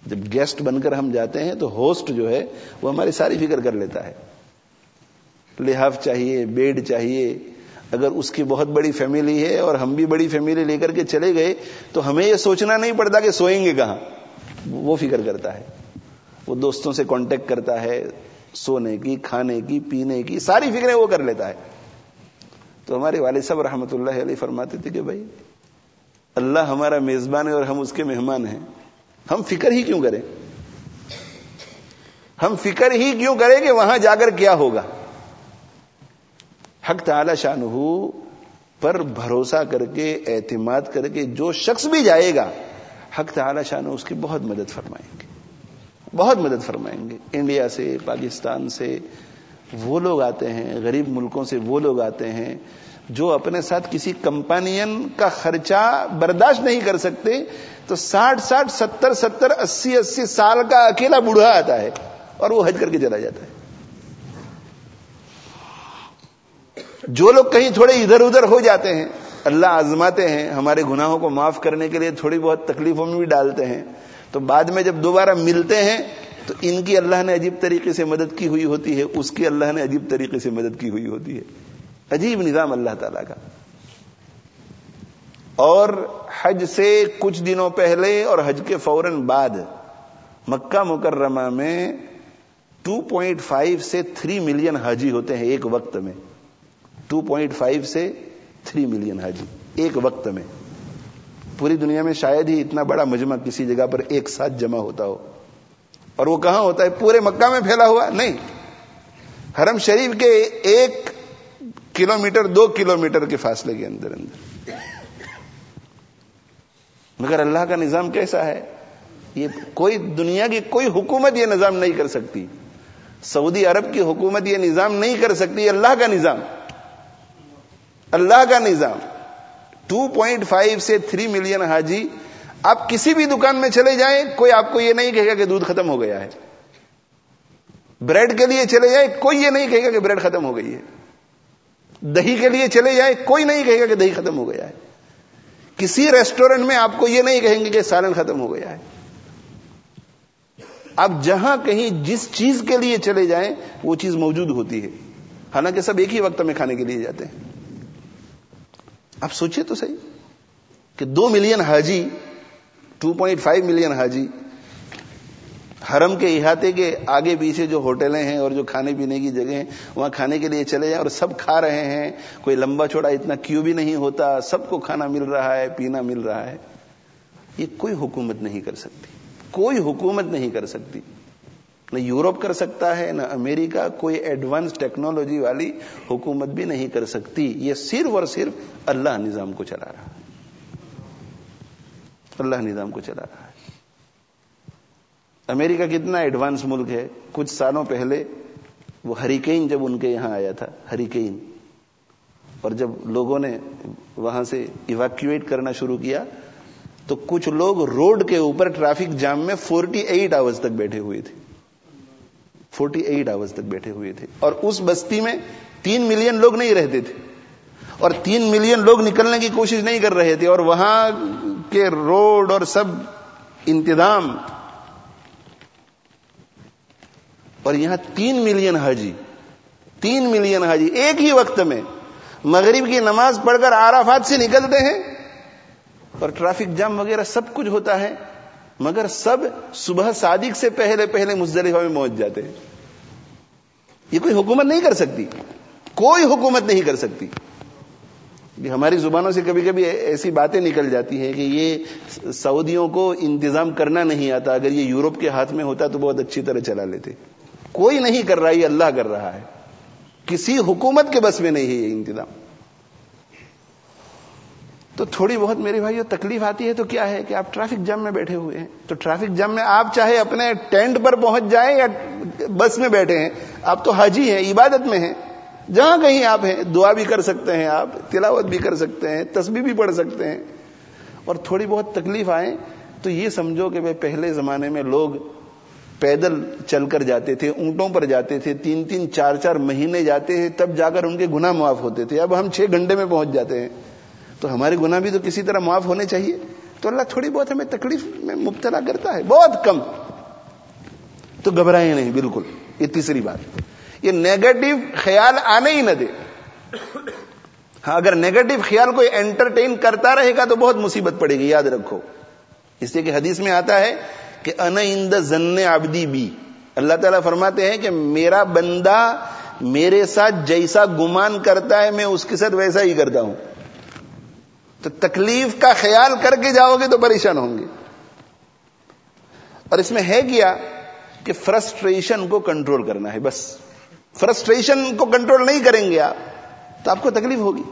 جب گیسٹ بن کر ہم جاتے ہیں، تو ہوسٹ جو ہے، وہ ہماری ساری فکر کر لیتا ہے۔ لحاف چاہیے، بیڈ چاہیے۔ اگر اس کی بہت بڑی فیملی ہے اور ہم بھی بڑی فیملی لے کر کے چلے گئے، تو ہمیں یہ سوچنا نہیں پڑتا کہ سوئیں گے کہاں۔ وہ فکر کرتا ہے۔ وہ دوستوں سے کانٹیکٹ کرتا ہے۔ سونے کی، کھانے کی، پینے کی، ساری فکریں وہ کر لیتا ہے۔ تو ہمارے والد صاحب رحمۃ اللہ علیہ فرماتے تھے کہ بھائی، اللہ ہمارا میزبان ہے اور ہم اس کے مہمان ہیں۔ ہم فکر ہی کیوں کریں؟ ہم فکر ہی کیوں کریں کہ وہاں جا کر کیا ہوگا؟ حق تعالی شان پر بھروسہ کر کے، اعتماد کر کے جو شخص بھی جائے گا، حق تعالی شان اس کی بہت مدد فرمائیں گے۔ بہت مدد فرمائیں گے۔ انڈیا سے، پاکستان سے وہ لوگ آتے ہیں، غریب ملکوں سے وہ لوگ آتے ہیں جو اپنے ساتھ کسی کمپنین کا خرچہ برداشت نہیں کر سکتے، تو ساٹھ ساٹھ، ستر ستر، اسی اسی سال کا اکیلا بوڑھا آتا ہے اور وہ حج کر کے چلا جاتا ہے۔ جو لوگ کہیں تھوڑے ادھر ادھر ہو جاتے ہیں، اللہ آزماتے ہیں، ہمارے گناہوں کو معاف کرنے کے لیے تھوڑی بہت تکلیفوں میں بھی ڈالتے ہیں تو بعد میں جب دوبارہ ملتے ہیں تو ان کی اللہ نے عجیب طریقے سے مدد کی ہوئی ہوتی ہے، اس کی اللہ نے عجیب طریقے سے مدد کی ہوئی ہوتی ہے۔ عجیب نظام اللہ تعالی کا۔ اور حج سے کچھ دنوں پہلے اور حج کے فوراً بعد مکہ مکرمہ میں 2.5 سے 3 ملین حاجی ہوتے ہیں ایک وقت میں۔ 2.5 سے 3 ملین حاجی ایک وقت میں۔ پوری دنیا میں شاید ہی اتنا بڑا مجمع کسی جگہ پر ایک ساتھ جمع ہوتا ہو۔ اور وہ کہاں ہوتا ہے؟ پورے مکہ میں پھیلا ہوا؟ نہیں۔ حرم شریف کے ایک کلو میٹر دو کلو میٹر کے فاصلے کے اندر اندر۔ مگر اللہ کا نظام کیسا ہے؟ یہ کوئی دنیا کی کوئی حکومت یہ نظام نہیں کر سکتی۔ سعودی عرب کی حکومت یہ نظام نہیں کر سکتی اللہ کا نظام۔ اللہ کا نظام۔ ٹو پوائنٹ فائیو سے تھری ملین حاجی آپ کسی بھی دکان میں چلے جائیں، کوئی آپ کو یہ نہیں کہے گا کہ دودھ ختم ہو گیا ہے۔ بریڈ کے لیے چلے جائے کوئی یہ نہیں کہے گا کہ بریڈ ختم ہو گئی ہے۔ دہی کے لیے چلے جائے کوئی نہیں کہے گا کہ دہی ختم ہو گیا ہے۔ کسی ریسٹورینٹ میں آپ کو یہ نہیں کہیں گے کہ سالن ختم ہو گیا ہے۔ آپ جہاں کہیں جس چیز کے لیے چلے جائیں، وہ چیز موجود ہوتی ہے۔ حالانکہ سب ایک ہی وقت میں کھانے کے لیے جاتے ہیں۔ آپ سوچئے تو صحیح کہ دو ملین حاجی ٹو پوائنٹ فائیو ملین حاجی، حرم کے احاطے کے آگے پیچھے جو ہوٹلیں ہیں اور جو کھانے پینے کی جگہ ہیں، وہاں کھانے کے لیے چلے جائیں اور سب کھا رہے ہیں، کوئی لمبا چھوڑا اتنا کیوں بھی نہیں ہوتا، سب کو کھانا مل رہا ہے، پینا مل رہا ہے، یہ کوئی حکومت نہیں کر سکتی، کوئی حکومت نہیں کر سکتی۔ نہ یورپ کر سکتا ہے، نہ امریکہ، کوئی ایڈوانس ٹیکنالوجی والی حکومت بھی نہیں کر سکتی۔ یہ صرف اور صرف اللہ نظام کو چلا رہا ہے۔ اللہ نظام کو چلا رہا ہے۔ امریکہ کتنا ایڈوانس ملک ہے۔ کچھ سالوں پہلے وہ ہریکین جب ان کے یہاں آیا تھا ہریکین اور جب لوگوں نے وہاں سے ایویکویٹ کرنا شروع کیا، تو کچھ لوگ روڈ کے اوپر ٹریفک جام میں فورٹی ایٹ آورس تک بیٹھے ہوئے تھے۔ فورٹی ایٹ آورس تک بیٹھے ہوئے تھے۔ اور اس بستی میں تین ملین لوگ نہیں رہتے تھے۔ اور تین ملین لوگ نکلنے کی کوشش نہیں کر رہے تھے۔ اور وہاں کے روڈ اور سب انتظام۔ اور یہاں تین ملین حاجی، تین ملین حاجی ایک ہی وقت میں مغرب کی نماز پڑھ کر آرافات سے نکلتے ہیں۔ اور ٹریفک جام وغیرہ سب کچھ ہوتا ہے، مگر سب صبح صادق سے پہلے پہلے مزدلفہ میں پہنچ جاتے ہیں۔ یہ کوئی حکومت نہیں کر سکتی۔ کوئی حکومت نہیں کر سکتی۔ ہماری زبانوں سے کبھی کبھی ایسی باتیں نکل جاتی ہیں کہ یہ سعودیوں کو انتظام کرنا نہیں آتا۔ اگر یہ یورپ کے ہاتھ میں ہوتا تو بہت اچھی طرح چلا لیتے۔ کوئی نہیں کر رہا، یہ اللہ کر رہا ہے۔ کسی حکومت کے بس میں نہیں ہے یہ انتظام۔ تو تھوڑی بہت میرے بھائی تکلیف آتی ہے تو کیا ہے کہ آپ ٹریفک جام میں بیٹھے ہوئے ہیں۔ تو ٹریفک جام میں آپ چاہے اپنے ٹینٹ پر پہنچ جائیں یا بس میں بیٹھے ہیں، آپ تو حاجی ہیں، عبادت میں ہیں۔ جہاں کہیں آپ ہیں، دعا بھی کر سکتے ہیں آپ، تلاوت بھی کر سکتے ہیں، تسبیح بھی پڑھ سکتے ہیں۔ اور تھوڑی بہت تکلیف آئے تو یہ سمجھو کہ پہلے زمانے میں لوگ پیدل چل کر جاتے تھے، اونٹوں پر جاتے تھے، تین تین چار چار مہینے جاتے ہیں، تب جا کر ان کے گناہ معاف ہوتے تھے۔ اب ہم چھ گھنٹے میں پہنچ جاتے ہیں۔ تو ہمارے گناہ بھی تو کسی طرح معاف ہونے چاہیے۔ تو اللہ تھوڑی بہت ہمیں تکلیف میں مبتلا کرتا ہے، بہت کم۔ تو گھبرائے نہیں، بالکل۔ یہ تیسری بات۔ یہ نیگیٹو خیال آنے ہی نہ دے۔ ہاں اگر نیگیٹو خیال کوئی انٹرٹین کرتا رہے گا تو بہت مصیبت پڑے گی، یاد رکھو۔ اس لیے کہ حدیث میں آتا ہے کہ ان اند زن آبدی بی۔ اللہ تعالیٰ فرماتے ہیں کہ میرا بندہ میرے ساتھ جیسا گمان کرتا ہے، میں اس کے ساتھ ویسا ہی کرتا ہوں۔ تو تکلیف کا خیال کر کے جاؤ گے تو پریشان ہوں گے۔ اور اس میں ہے کیا کہ فرسٹریشن کو کنٹرول کرنا ہے بس۔ فرسٹریشن کو کنٹرول نہیں کریں گے آپ تو آپ کو تکلیف ہوگی۔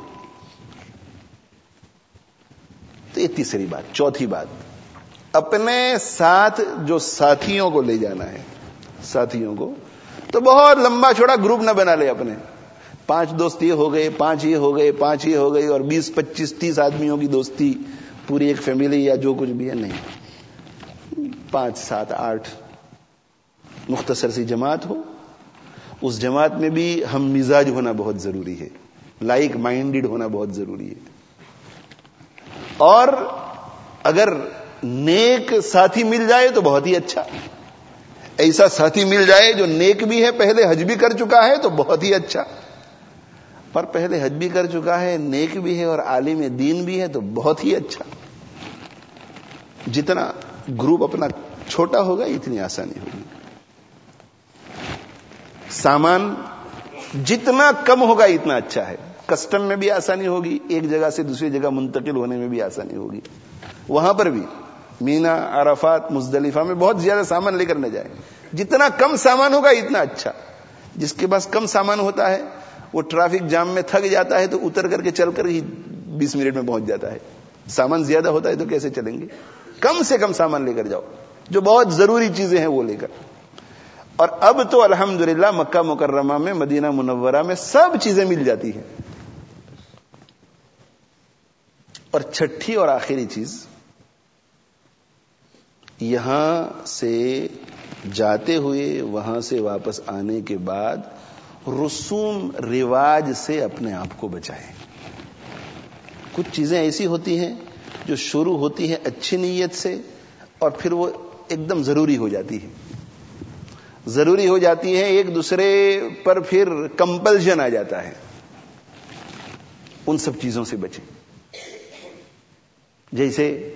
تو یہ تیسری بات، چوتھی بات۔ اپنے ساتھ جو ساتھیوں کو لے جانا ہے، ساتھیوں کو، تو بہت لمبا چھوڑا گروپ نہ بنا لے اپنے۔ پانچ دوست یہ ہو گئے، پانچ یہ ہو گئے، پانچ یہ ہو گئی اور بیس، پچیس، تیس آدمیوں کی دوستی، پوری ایک فیملی یا جو کچھ بھی ہے، نہیں. پانچ، سات، آٹھ مختصر سی جماعت ہو۔ اس جماعت میں بھی ہم مزاج ہونا بہت ضروری ہے لائک مائنڈیڈ ہونا بہت ضروری ہے۔ اور اگر نیک ساتھی مل جائے تو بہت ہی اچھا۔ ایسا ساتھی مل جائے جو نیک بھی ہے، پہلے حج بھی کر چکا ہے تو بہت ہی اچھا۔ پر پہلے حج بھی کر چکا ہے، نیک بھی ہے اور عالم دین بھی ہے، تو بہت ہی اچھا۔ جتنا گروپ اپنا چھوٹا ہوگا، اتنی آسانی ہوگی۔ سامان جتنا کم ہوگا، اتنا اچھا ہے۔ کسٹم میں بھی آسانی ہوگی، ایک جگہ سے دوسری جگہ منتقل ہونے میں بھی آسانی ہوگی۔ وہاں پر بھی مینا، عرفات، مزدلفہ میں بہت زیادہ سامان لے کر نہ جائے جتنا کم سامان ہوگا، اتنا اچھا۔ جس کے پاس کم سامان ہوتا ہے وہ ٹریفک جام میں تھک جاتا ہے تو اتر کر کے چل کر ہی بیس منٹ میں پہنچ جاتا ہے۔ سامان زیادہ ہوتا ہے تو کیسے چلیں گے؟ کم سے کم سامان لے کر جاؤ۔ جو بہت ضروری چیزیں ہیں وہ لے کر۔ اور اب تو الحمدللہ مکہ مکرمہ میں، مدینہ منورہ میں سب چیزیں مل جاتی ہیں۔ اور چھٹی اور آخری چیز، یہاں سے جاتے ہوئے، وہاں سے واپس آنے کے بعد رسوم رواج سے اپنے آپ کو بچائیں۔ کچھ چیزیں ایسی ہوتی ہیں جو شروع ہوتی ہیں اچھی نیت سے اور پھر وہ ایک دم ضروری ہو جاتی ہے ضروری ہو جاتی ہے ایک دوسرے پر پھر کمپلشن آ جاتا ہے۔ ان سب چیزوں سے بچیں۔ جیسے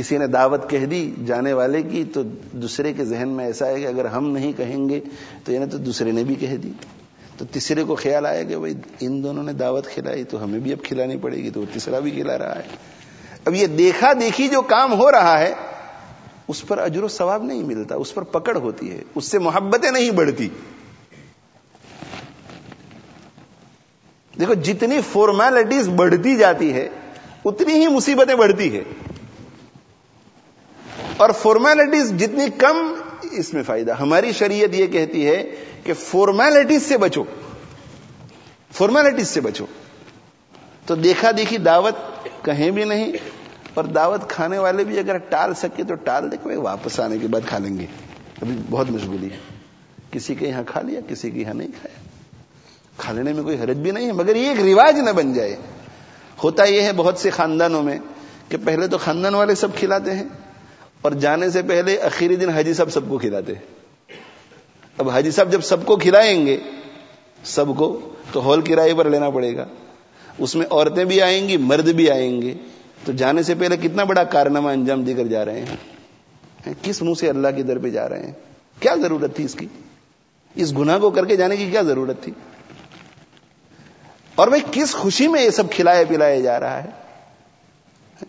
کسی نے دعوت کہہ دی جانے والے کی تو دوسرے کے ذہن میں ایسا ہے کہ اگر ہم نہیں کہیں گے تو یعنی تو دوسرے نے بھی کہہ دی۔ تو تیسرے کو خیال آیا کہ بھائی ان دونوں نے دعوت کھلائی تو ہمیں بھی اب کھلانی پڑے گی تو وہ تیسرا بھی کھلا رہا ہے۔ اب یہ دیکھا دیکھی جو کام ہو رہا ہے، اس پر اجر و ثواب نہیں ملتا، اس پر پکڑ ہوتی ہے، اس سے محبتیں نہیں بڑھتی۔ دیکھو، جتنی فارمیلٹیز بڑھتی جاتی ہے، اتنی ہی مصیبتیں بڑھتی ہے۔ اور فارمیلٹیز جتنی کم اس میں فائدہ۔ ہماری شریعت یہ کہتی ہے کہ فارمیلٹیز سے بچو۔ فارمیلٹیز سے بچو۔ تو دیکھا دیکھی دعوت کہیں بھی نہیں اور دعوت کھانے والے بھی اگر ٹال سکے تو ٹال دیکھو واپس آنے کے بعد کھا لیں گے۔ ابھی بہت مشغولی ہے۔ کسی کے یہاں کھا لیا، کسی کے یہاں نہیں کھایا۔ کھا لینے میں کوئی حرج بھی نہیں ہے، مگر یہ ایک رواج نہ بن جائے۔ ہوتا یہ ہے بہت سے خاندانوں میں کہ پہلے تو خاندان والے سب کھلاتے ہیں۔ اور جانے سے پہلے اخیری دن حاجی صاحب سب کو کھلاتے اب حاجی صاحب جب سب کو کھلائیں گے، سب کو تو ہال کرائے پر لینا پڑے گا۔ اس میں عورتیں بھی آئیں گی، مرد بھی آئیں گے۔ تو جانے سے پہلے کتنا بڑا کارنامہ انجام دے کر جا رہے ہیں۔ کس منہ سے اللہ کی در پہ جا رہے ہیں؟ کیا ضرورت تھی اس کی؟ اس گناہ کو کر کے جانے کی کیا ضرورت تھی؟ اور بھائی، کس خوشی میں یہ سب کھلایا پلایا جا رہا ہے؟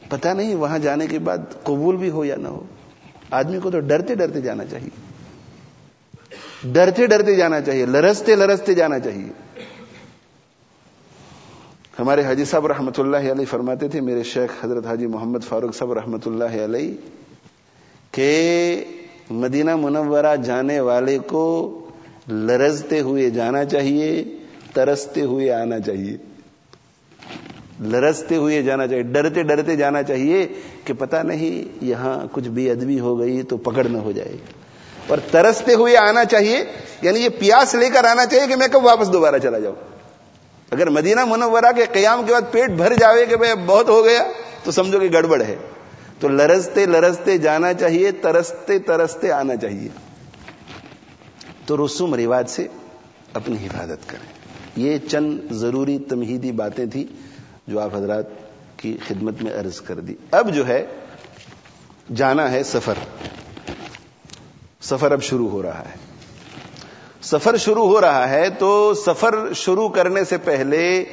پتا نہیں وہاں جانے کے بعد قبول بھی ہو یا نہ ہو۔ آدمی کو تو ڈرتے ڈرتے جانا چاہیے۔ ڈرتے ڈرتے جانا چاہیے۔ لرستے لرستے جانا چاہیے۔ ہمارے حاجی صاحب رحمۃ اللہ علیہ فرماتے تھے، میرے شیخ حضرت حاجی محمد فاروق صاحب رحمۃ اللہ علیہ، کہ مدینہ منورہ جانے والے کو لرزتے ہوئے جانا چاہیے، ترستے ہوئے آنا چاہیے۔ لرستے ہوئے جانا چاہیے، ڈرتے ڈرتے جانا چاہیے کہ پتہ نہیں یہاں کچھ بھی ادبی ہو گئی تو پکڑ نہ ہو جائے۔ اور ترستے ہوئے آنا چاہیے یعنی یہ پیاس لے کر آنا چاہیے کہ میں کب واپس دوبارہ چلا جاؤں۔ اگر مدینہ منورہ کے قیام کے بعد پیٹ بھر جاوے کہ بھائی بہت ہو گیا، تو سمجھو کہ گڑبڑ ہے۔ تو لرزتے لرزتے جانا چاہیے، ترستے ترستے آنا چاہیے۔ تو رسوم رواج سے اپنی حفاظت کریں۔ یہ چند ضروری تمہیدی باتیں تھیں۔ جو آپ حضرات کی خدمت میں عرض کر دی۔ اب جو ہے، جانا ہے سفر۔ سفر اب شروع ہو رہا ہے۔ سفر شروع ہو رہا ہے تو سفر شروع کرنے سے پہلے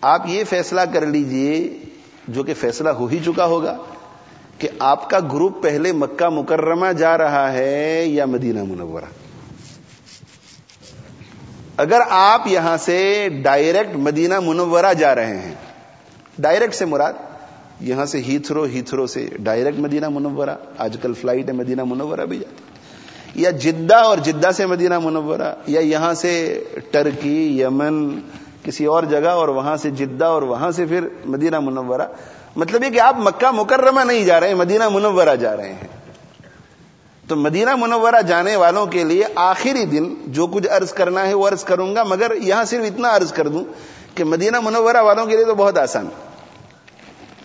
آپ یہ فیصلہ کر لیجیے، جو کہ فیصلہ ہو ہی چکا ہوگا، کہ آپ کا گروپ پہلے مکہ مکرمہ جا رہا ہے یا مدینہ منورہ۔ اگر آپ یہاں سے ڈائریکٹ مدینہ منورہ جا رہے ہیں ڈائریکٹ سے مراد یہاں سے ہیتھرو ہیتھرو سے ڈائریکٹ مدینہ منورہ آج کل فلائٹ ہے مدینہ منورہ بھی جاتی یا جدہ اور جدہ سے مدینہ منورہ، یا یہاں سے ٹرکی یمن کسی اور جگہ اور وہاں سے جدہ اور وہاں سے پھر مدینہ منورہ۔ مطلب یہ کہ آپ مکہ مکرمہ نہیں جا رہے ہیں مدینہ منورہ جا رہے ہیں۔ تو مدینہ منورہ جانے والوں کے لیے آخری دن جو کچھ عرض کرنا ہے وہ عرض کروں گا، مگر یہاں صرف اتنا عرض کر دوں کہ مدینہ منورہ والوں کے لیے تو بہت آسان۔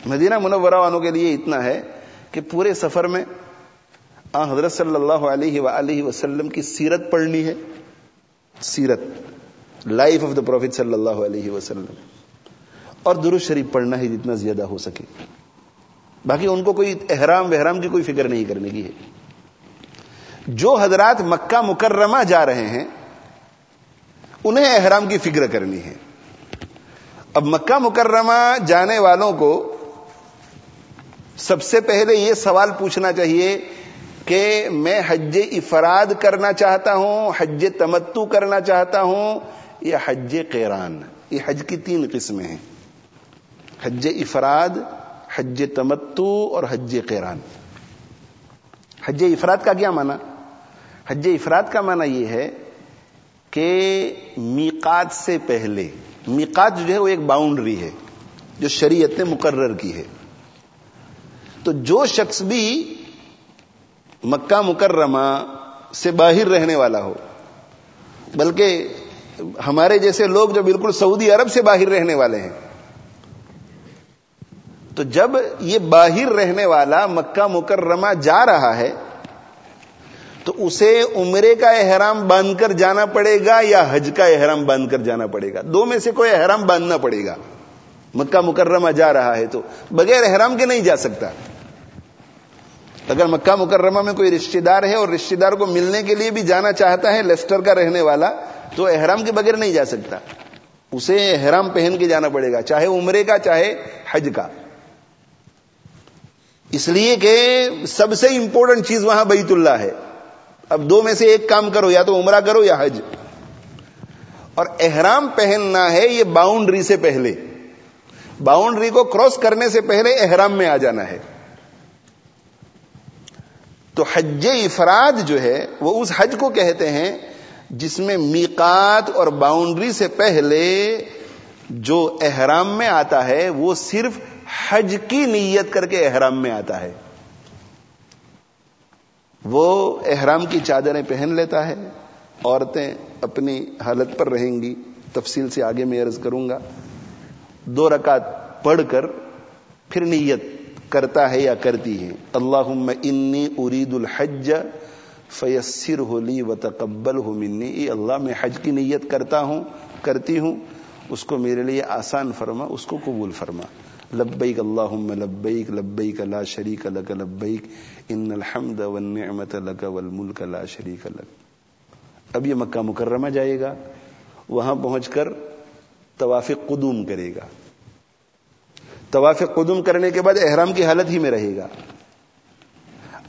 مدینہ منورہ والوں کے لیے اتنا ہے کہ پورے سفر میں آ، حضرت صلی اللہ علیہ وآلہ وسلم کی سیرت پڑھنی ہے۔ سیرت۔ لائف آف دا پروفیٹ صلی اللہ علیہ وسلم۔ اور درست شریف پڑھنا ہے جتنا زیادہ ہو سکے۔ باقی ان کو کوئی احرام وحرام کی کوئی فکر نہیں کرنے کی ہے۔ جو حضرات مکہ مکرمہ جا رہے ہیں، انہیں احرام کی فکر کرنی ہے۔ اب مکہ مکرمہ جانے والوں کو سب سے پہلے یہ سوال پوچھنا چاہیے کہ میں حج افراد کرنا چاہتا ہوں، حج تمتو کرنا چاہتا ہوں یا حج قیران؟ یہ حج کی تین قسمیں ہیں۔ حج افراد، حج تمتو اور حج قیران۔ حج افراد کا کیا مانا حج افراد کا مانا یہ ہے کہ میقات سے پہلے، میقات جو ہے وہ ایک باؤنڈری ہے، جو شریعت نے مقرر کی ہے۔ تو جو شخص بھی مکہ مکرمہ سے باہر رہنے والا ہو، بلکہ ہمارے جیسے لوگ جو بالکل سعودی عرب سے باہر رہنے والے ہیں، تو جب یہ باہر رہنے والا مکہ مکرمہ جا رہا ہے، تو اسے عمرے کا احرام باندھ کر جانا پڑے گا یا حج کا احرام باندھ کر جانا پڑے گا؟ دو میں سے کوئی احرام باندھنا پڑے گا۔ مکہ مکرمہ جا رہا ہے تو بغیر احرام کے نہیں جا سکتا۔ اگر مکہ مکرمہ میں کوئی رشتہ دار ہے اور رشتہ دار کو ملنے کے لیے بھی جانا چاہتا ہے لیسٹر کا رہنے والا، تو احرام کے بغیر نہیں جا سکتا۔ اسے احرام پہن کے جانا پڑے گا، چاہے عمرے کا، چاہے حج کا۔ اس لیے کہ سب سے امپورٹنٹ چیز وہاں بیت اللہ ہے۔ اب دو میں سے ایک کام کرو، یا تو عمرہ کرو یا حج۔ اور احرام پہننا ہے یہ باؤنڈری سے پہلے۔ باؤنڈری کو کراس کرنے سے پہلے احرام میں آ جانا ہے۔ تو حج افراد جو ہے وہ اس حج کو کہتے ہیں جس میں میقات اور باؤنڈری سے پہلے جو احرام میں آتا ہے وہ صرف حج کی نیت کر کے احرام میں آتا ہے۔ وہ احرام کی چادریں پہن لیتا ہے، عورتیں اپنی حالت پر رہیں گی، تفصیل سے آگے میں عرض کروں گا۔ دو رکعت پڑھ کر پھر نیت کرتا ہے یا کرتی ہے؟ اللہ انی ارید الحج فیسر ہولی و تقبل ہو منی اللہ، میں حج کی نیت کرتا ہوں، کرتی ہوں۔ اس کو میرے لیے آسان فرما، اس کو قبول فرما۔ لبیک اللہم، لبیک لبیک لا شریک لک، لبیک ان الحمد والنعمت لک والملک لا شریک لک۔ اب یہ مکہ مکرمہ جائے گا، وہاں پہنچ کر طواف قدوم کرے گا۔ طواف قدوم کرنے کے بعد احرام کی حالت ہی میں رہے گا۔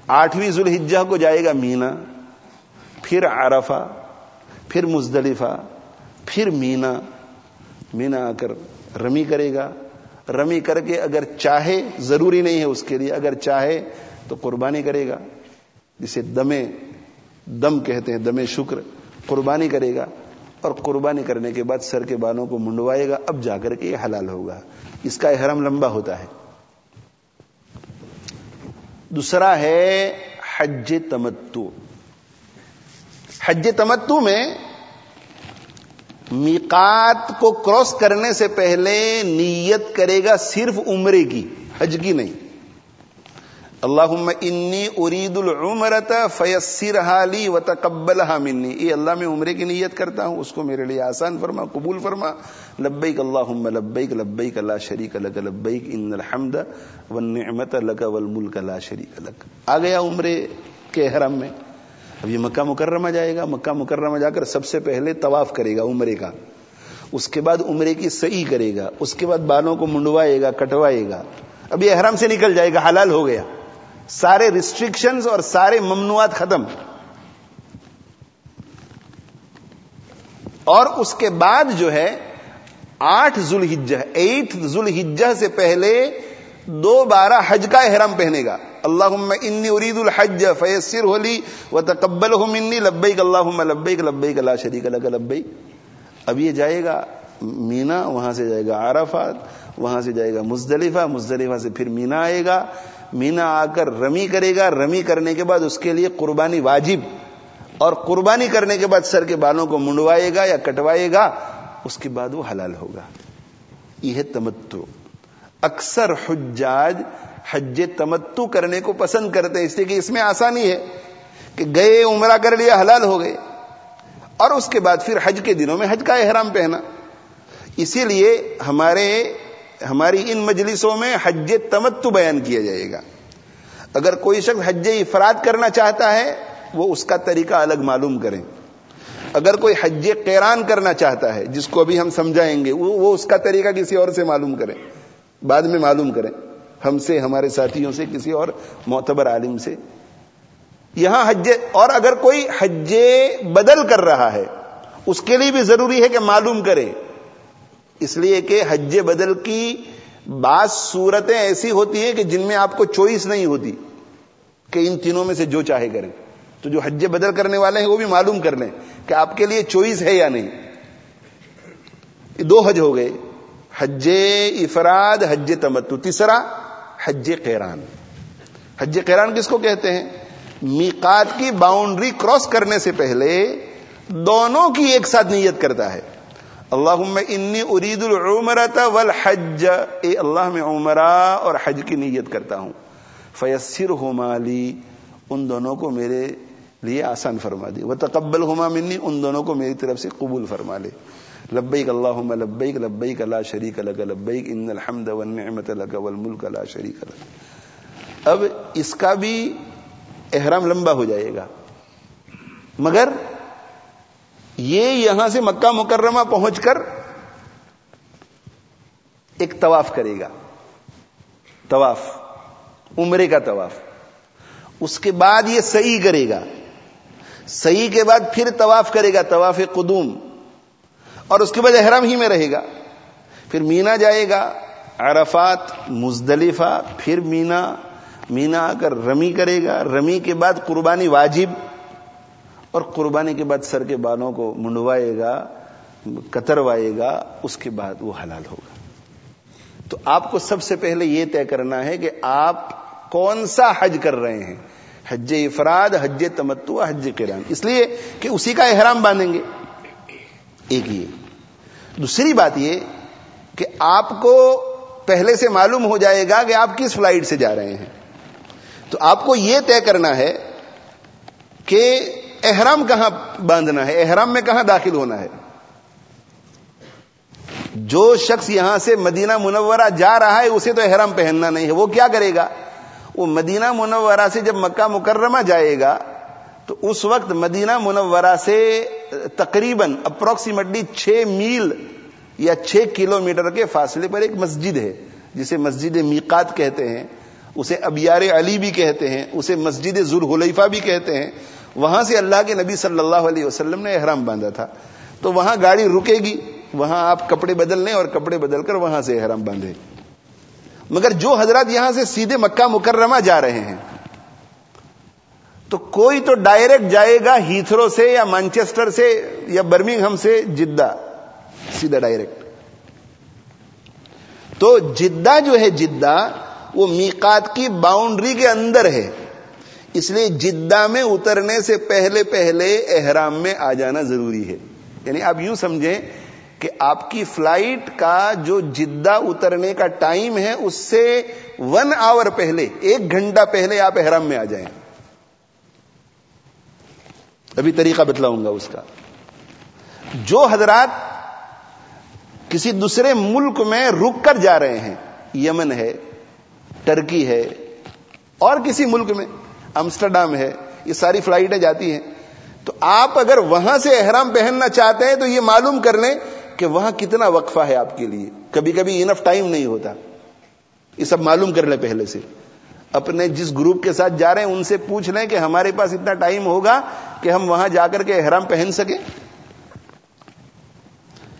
آٹھویں ذوالحجہ کو جائے گا مینا، پھر عرفہ، پھر مزدلفہ، پھر مینا۔ مینا آ کر رمی کرے گا۔ رمی کر کے اگر چاہے، ضروری نہیں ہے اس کے لیے، اگر چاہے تو قربانی کرے گا۔ جسے دمے، دم کہتے ہیں، دمے شکر، قربانی کرے گا۔ اور قربانی کرنے کے بعد سر کے بالوں کو منڈوائے گا، اب جا کر کے یہ حلال ہوگا۔ اس کا احرام لمبا ہوتا ہے۔ دوسرا ہے حج تمتو حج تمتو میں میقات کو کراس کرنے سے پہلے نیت کرے گا صرف عمرے کی، حج کی نہیں۔ اللہ انی ارید العمرت فیسر حالی و منی۔ یہ اللہ، میں عمرے کی نیت کرتا ہوں، اس کو میرے لیے آسان فرما، قبول فرما۔ لبیک اللہ لبیک لبیک اللہ شریک لک، لبیک ان الحمد والنعمت لک والملک لا شریک لک۔ آ گیا عمرے کے حرم میں۔ اب یہ مکہ مکرمہ جائے گا۔ مکہ مکرمہ جا کر سب سے پہلے طواف کرے گا عمرے کا۔ اس کے بعد عمرے کی صحیح کرے گا۔ اس کے بعد بالوں کو منڈوائے گا، کٹوائے گا۔ اب یہ احرام سے نکل جائے گا، حلال ہو گیا۔ سارے ریسٹرکشنز اور سارے ممنوعات ختم۔ اور اس کے بعد جو ہے، آٹھ ذوالحجہ ایٹ ذوالحجہ سے پہلے دو بارہ حج کا احرام پہنے گا۔ اللہ انی ارید الحج فیسر ہولی و تقبل منی لبیک اللہ لبیک لبیک اللہ شریک اللہ لبیک۔ اب یہ جائے گا مینا، وہاں سے جائے گا عرفات، وہاں سے جائے گا مزدلفہ مزدلفہ سے پھر مینا آئے گا۔ مینا آ کر رمی کرے گا، رمی کرنے کے بعد اس کے لیے قربانی واجب، اور قربانی کرنے کے بعد سر کے بالوں کو منڈوائے گا یا کٹوائے گا، اس کے بعد وہ حلال ہوگا۔ یہ ہے تمتو اکثر حجاج حج تمتو کرنے کو پسند کرتے ہیں، اس لیے کہ اس میں آسانی ہے کہ گئے، عمرہ کر لیا، حلال ہو گئے، اور اس کے بعد پھر حج کے دنوں میں حج کا احرام پہنا۔ اسی لیے ہمارے ہماری ان مجلسوں میں حج تمتو بیان کیا جائے گا۔ اگر کوئی شخص حج افراد کرنا چاہتا ہے، وہ اس کا طریقہ الگ معلوم کریں۔ اگر کوئی حج قیران کرنا چاہتا ہے، جس کو ابھی ہم سمجھائیں گے وہ اس کا طریقہ کسی اور سے معلوم کریں۔ بعد میں معلوم کریں۔ ہم سے، ہمارے ساتھیوں سے، کسی اور معتبر عالم سے۔ یہاں حج، اور اگر کوئی حج بدل کر رہا ہے، اس کے لیے بھی ضروری ہے کہ معلوم کرے۔ اس لیے کہ حج بدل کی بعض صورتیں ایسی ہوتی ہیں کہ جن میں آپ کو چوائس نہیں ہوتی کہ ان تینوں میں سے جو چاہے کریں۔ تو جو حج بدل کرنے والے ہیں وہ بھی معلوم کر لیں کہ آپ کے لیے چوائس ہے یا نہیں۔ دو حج ہو گئے، حج افراد، حج تمتو تیسرا حج قیران۔ حج قیران کس کو کہتے ہیں؟ میقات کی باؤنڈری کراس کرنے سے پہلے دونوں کی ایک ساتھ نیت کرتا ہے۔ اللہ انی ارید العمرت والحج۔ اے اللہ، میں عمرہ اور حج کی نیت کرتا ہوں۔ فیسر ہومالی ان دونوں کو میرے لیے آسان فرما دی وہ تقبل ہوما منی، ان دونوں کو میری طرف سے قبول فرما لے۔ لبیک اللہ لبیک لبیک اللہ شریک لک، لبیک، ان الحمد والنعمت لک والملک، لا شریک لک۔ اب اس کا بھی احرام لمبا ہو جائے گا۔ مگر یہ یہاں سے مکہ مکرمہ پہنچ کر ایک طواف کرے گا۔ طواف، عمرے کا طواف۔ اس کے بعد یہ صحیح کرے گا۔ صحیح کے بعد پھر طواف کرے گا، طواف قدوم۔ اور اس کے بعد احرام ہی میں رہے گا۔ پھر مینا جائے گا، عرفات، مزدلفہ، پھر مینا۔ مینا آ کر رمی کرے گا۔ رمی کے بعد قربانی واجب۔ اور قربانی کے بعد سر کے بالوں کو منڈوائے گا کتروائے گا، اس کے بعد وہ حلال ہوگا۔ تو آپ کو سب سے پہلے یہ طے کرنا ہے کہ آپ کون سا حج کر رہے ہیں۔ حج افراد، حج تمتو حج کران اس لیے کہ اسی کا احرام باندھیں گے۔ ایک یہ۔ دوسری بات یہ کہ آپ کو پہلے سے معلوم ہو جائے گا کہ آپ کس فلائٹ سے جا رہے ہیں۔ تو آپ کو یہ طے کرنا ہے کہ احرام کہاں باندھنا ہے؟ احرام میں کہاں داخل ہونا ہے؟ جو شخص یہاں سے مدینہ منورہ جا رہا ہے، اسے تو احرام پہننا نہیں ہے۔ وہ کیا کرے گا؟ وہ مدینہ منورہ سے جب مکہ مکرمہ جائے گا، تو اس وقت مدینہ منورہ سے تقریباً اپروکسیمیٹلی چھ میل یا چھ کلو میٹر کے فاصلے پر ایک مسجد ہے، جسے مسجد میقات کہتے ہیں، اسے ابیار علی بھی کہتے ہیں، اسے مسجد ذوالحلیفہ بھی کہتے ہیں وہاں سے اللہ کے نبی صلی اللہ علیہ وسلم نے احرام باندھا تھا۔ تو وہاں گاڑی رکے گی، وہاں آپ کپڑے بدل لیں اور کپڑے بدل کر وہاں سے احرام باندھے۔ مگر جو حضرات یہاں سے سیدھے مکہ مکرمہ جا رہے ہیں، تو کوئی تو ڈائریکٹ جائے گا ہیتھرو سے یا مانچسٹر سے یا برمنگہم سے جدہ، سیدھا ڈائریکٹ۔ تو جدہ جو ہے جدہ، وہ میقات کی باؤنڈری کے اندر ہے۔ اس لیے جدہ میں اترنے سے پہلے پہلے احرام میں آ جانا ضروری ہے۔ یعنی آپ یوں سمجھیں کہ آپ کی فلائٹ کا جو جدہ اترنے کا ٹائم ہے، اس سے ون آور پہلے، ایک گھنٹہ پہلے آپ احرام میں آ جائیں۔ ابھی طریقہ بتلاؤں گا اس کا۔ جو حضرات کسی دوسرے ملک میں رک کر جا رہے ہیں، یمن ہے ٹرکی ہے، اور کسی ملک میں امسٹرڈام ہے، یہ ساری فلائٹیں جاتی ہیں۔ تو آپ اگر وہاں سے احرام پہننا چاہتے ہیں تو یہ معلوم کر لیں کہ وہاں کتنا وقفہ ہے آپ کے لیے۔ کبھی کبھی انف ٹائم نہیں ہوتا۔ یہ سب معلوم کر لیں پہلے سے۔ اپنے جس گروپ کے ساتھ جا رہے ہیں، ان سے پوچھ لیں کہ ہمارے پاس اتنا ٹائم ہوگا کہ ہم وہاں جا کر کے احرام پہن سکیں۔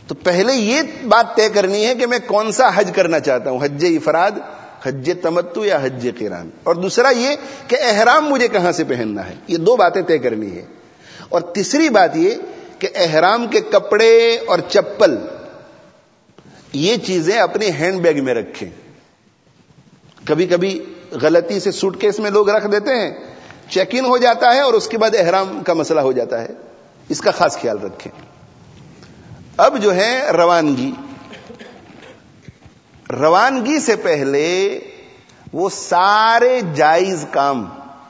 تو پہلے یہ بات طے کرنی ہے کہ میں کون سا حج کرنا چاہتا ہوں، حج افراد حج تمتو یا حج قران؟ اور دوسرا یہ کہ احرام مجھے کہاں سے پہننا ہے؟ یہ دو باتیں طے کرنی ہے اور تیسری بات یہ کہ احرام کے کپڑے اور چپل، یہ چیزیں اپنی ہینڈ بیگ میں رکھیں۔ کبھی کبھی غلطی سے سوٹ کیس میں لوگ رکھ دیتے ہیں، چیک ان ہو جاتا ہے اور اس کے بعد احرام کا مسئلہ ہو جاتا ہے۔ اس کا خاص خیال رکھیں۔ اب جو ہے روانگی۔ روانگی سے پہلے وہ سارے جائز کام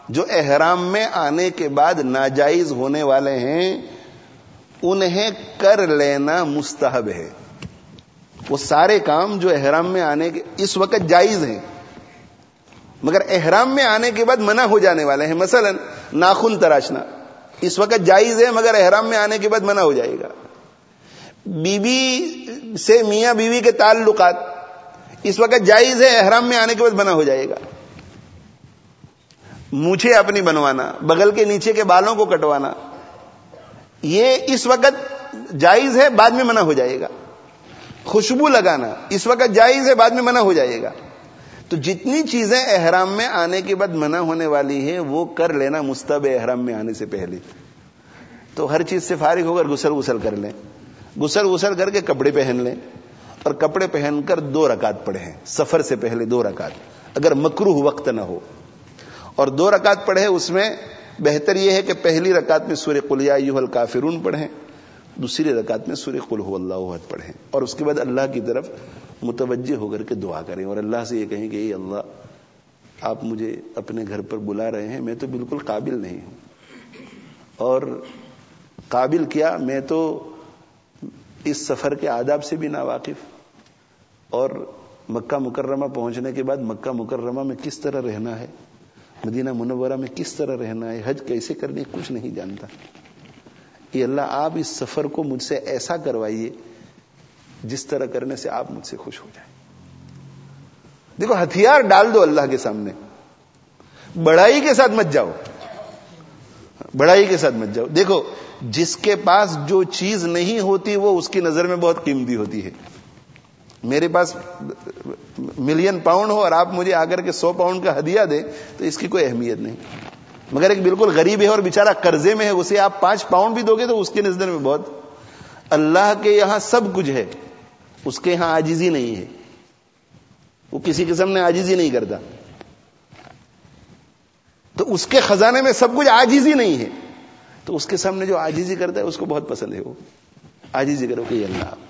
جو احرام میں آنے کے بعد ناجائز ہونے والے ہیں، انہیں کر لینا مستحب ہے۔ وہ سارے کام جو احرام میں آنے کے، اس وقت جائز ہیں۔ مگر احرام میں آنے کے بعد منع ہو جانے والے ہیں۔ مثلا ناخن تراشنا، اس وقت جائز ہے، مگر احرام میں آنے کے بعد منع ہو جائے گا۔ بیوی بی سے میاں بیوی کے تعلقات اس وقت جائز ہے، احرام میں آنے کے بعد منع ہو جائے گا۔ مجھے اپنی بنوانا، بغل کے نیچے کے بالوں کو کٹوانا، یہ اس وقت جائز ہے، بعد میں منع ہو جائے گا۔ خوشبو لگانا، اس وقت جائز ہے، بعد میں منع ہو جائے گا۔ تو جتنی چیزیں احرام میں آنے کے بعد منع ہونے والی ہیں، وہ کر لینا مستب احرام میں آنے سے پہلے۔ تو ہر چیز سے فارغ ہو کر گسل گسل کر لیں۔ گسل گسل کر کے کپڑے پہن لیں۔ اور کپڑے پہن کر دو رکعت پڑھے سفر سے پہلے دو رکعت۔ اگر مکروح وقت نہ ہو۔ اور دو رکعت پڑھے اس میں بہتر یہ ہے کہ پہلی رکعت میں سورہ قلیا یو الکافرون پڑھیں، دوسری رکعت میں سورہ قل ہو اللہ عہد پڑھیں۔ اور اس کے بعد اللہ کی طرف متوجہ ہو کر کے دعا کریں۔ اور اللہ سے یہ کہیں کہ اے اللہ، آپ مجھے اپنے گھر پر بلا رہے ہیں، میں تو بالکل قابل نہیں ہوں۔ اور قابل کیا؟ میں تو اس سفر کے آداب سے بھی نا واقف اور مکہ مکرمہ پہنچنے کے بعد مکہ مکرمہ میں کس طرح رہنا ہے؟ مدینہ منورہ میں کس طرح رہنا ہے؟ حج کیسے کرنی کچھ نہیں جانتا۔ کہ اللہ، آپ اس سفر کو مجھ سے ایسا کروائیے جس طرح کرنے سے آپ مجھ سے خوش ہو جائیں۔ دیکھو، ہتھیار ڈال دو اللہ کے سامنے۔ بڑائی کے ساتھ مت جاؤ۔ بڑائی کے ساتھ مت جاؤ۔ دیکھو، جس کے پاس جو چیز نہیں ہوتی، وہ اس کی نظر میں بہت قیمتی ہوتی ہے۔ میرے پاس ملین پاؤنڈ ہو اور آپ مجھے آ کر کے سو پاؤنڈ کا ہدیہ دیں تو اس کی کوئی اہمیت نہیں۔ مگر ایک بالکل غریب ہے اور بےچارا قرضے میں ہے، اسے آپ پانچ پاؤنڈ بھی دو گے تو اس کے نظر میں بہت۔ اللہ کے یہاں سب کچھ ہے، اس کے یہاں آجیزی نہیں ہے۔ وہ کسی قسم نے آجیزی نہیں کرتا۔ تو اس کے خزانے میں سب کچھ آجیزی نہیں ہے۔ تو اس کے سامنے جو آجیزی کرتا ہے، اس کو بہت پسند ہے وہ۔ آجیزی کرو کہ اللہ۔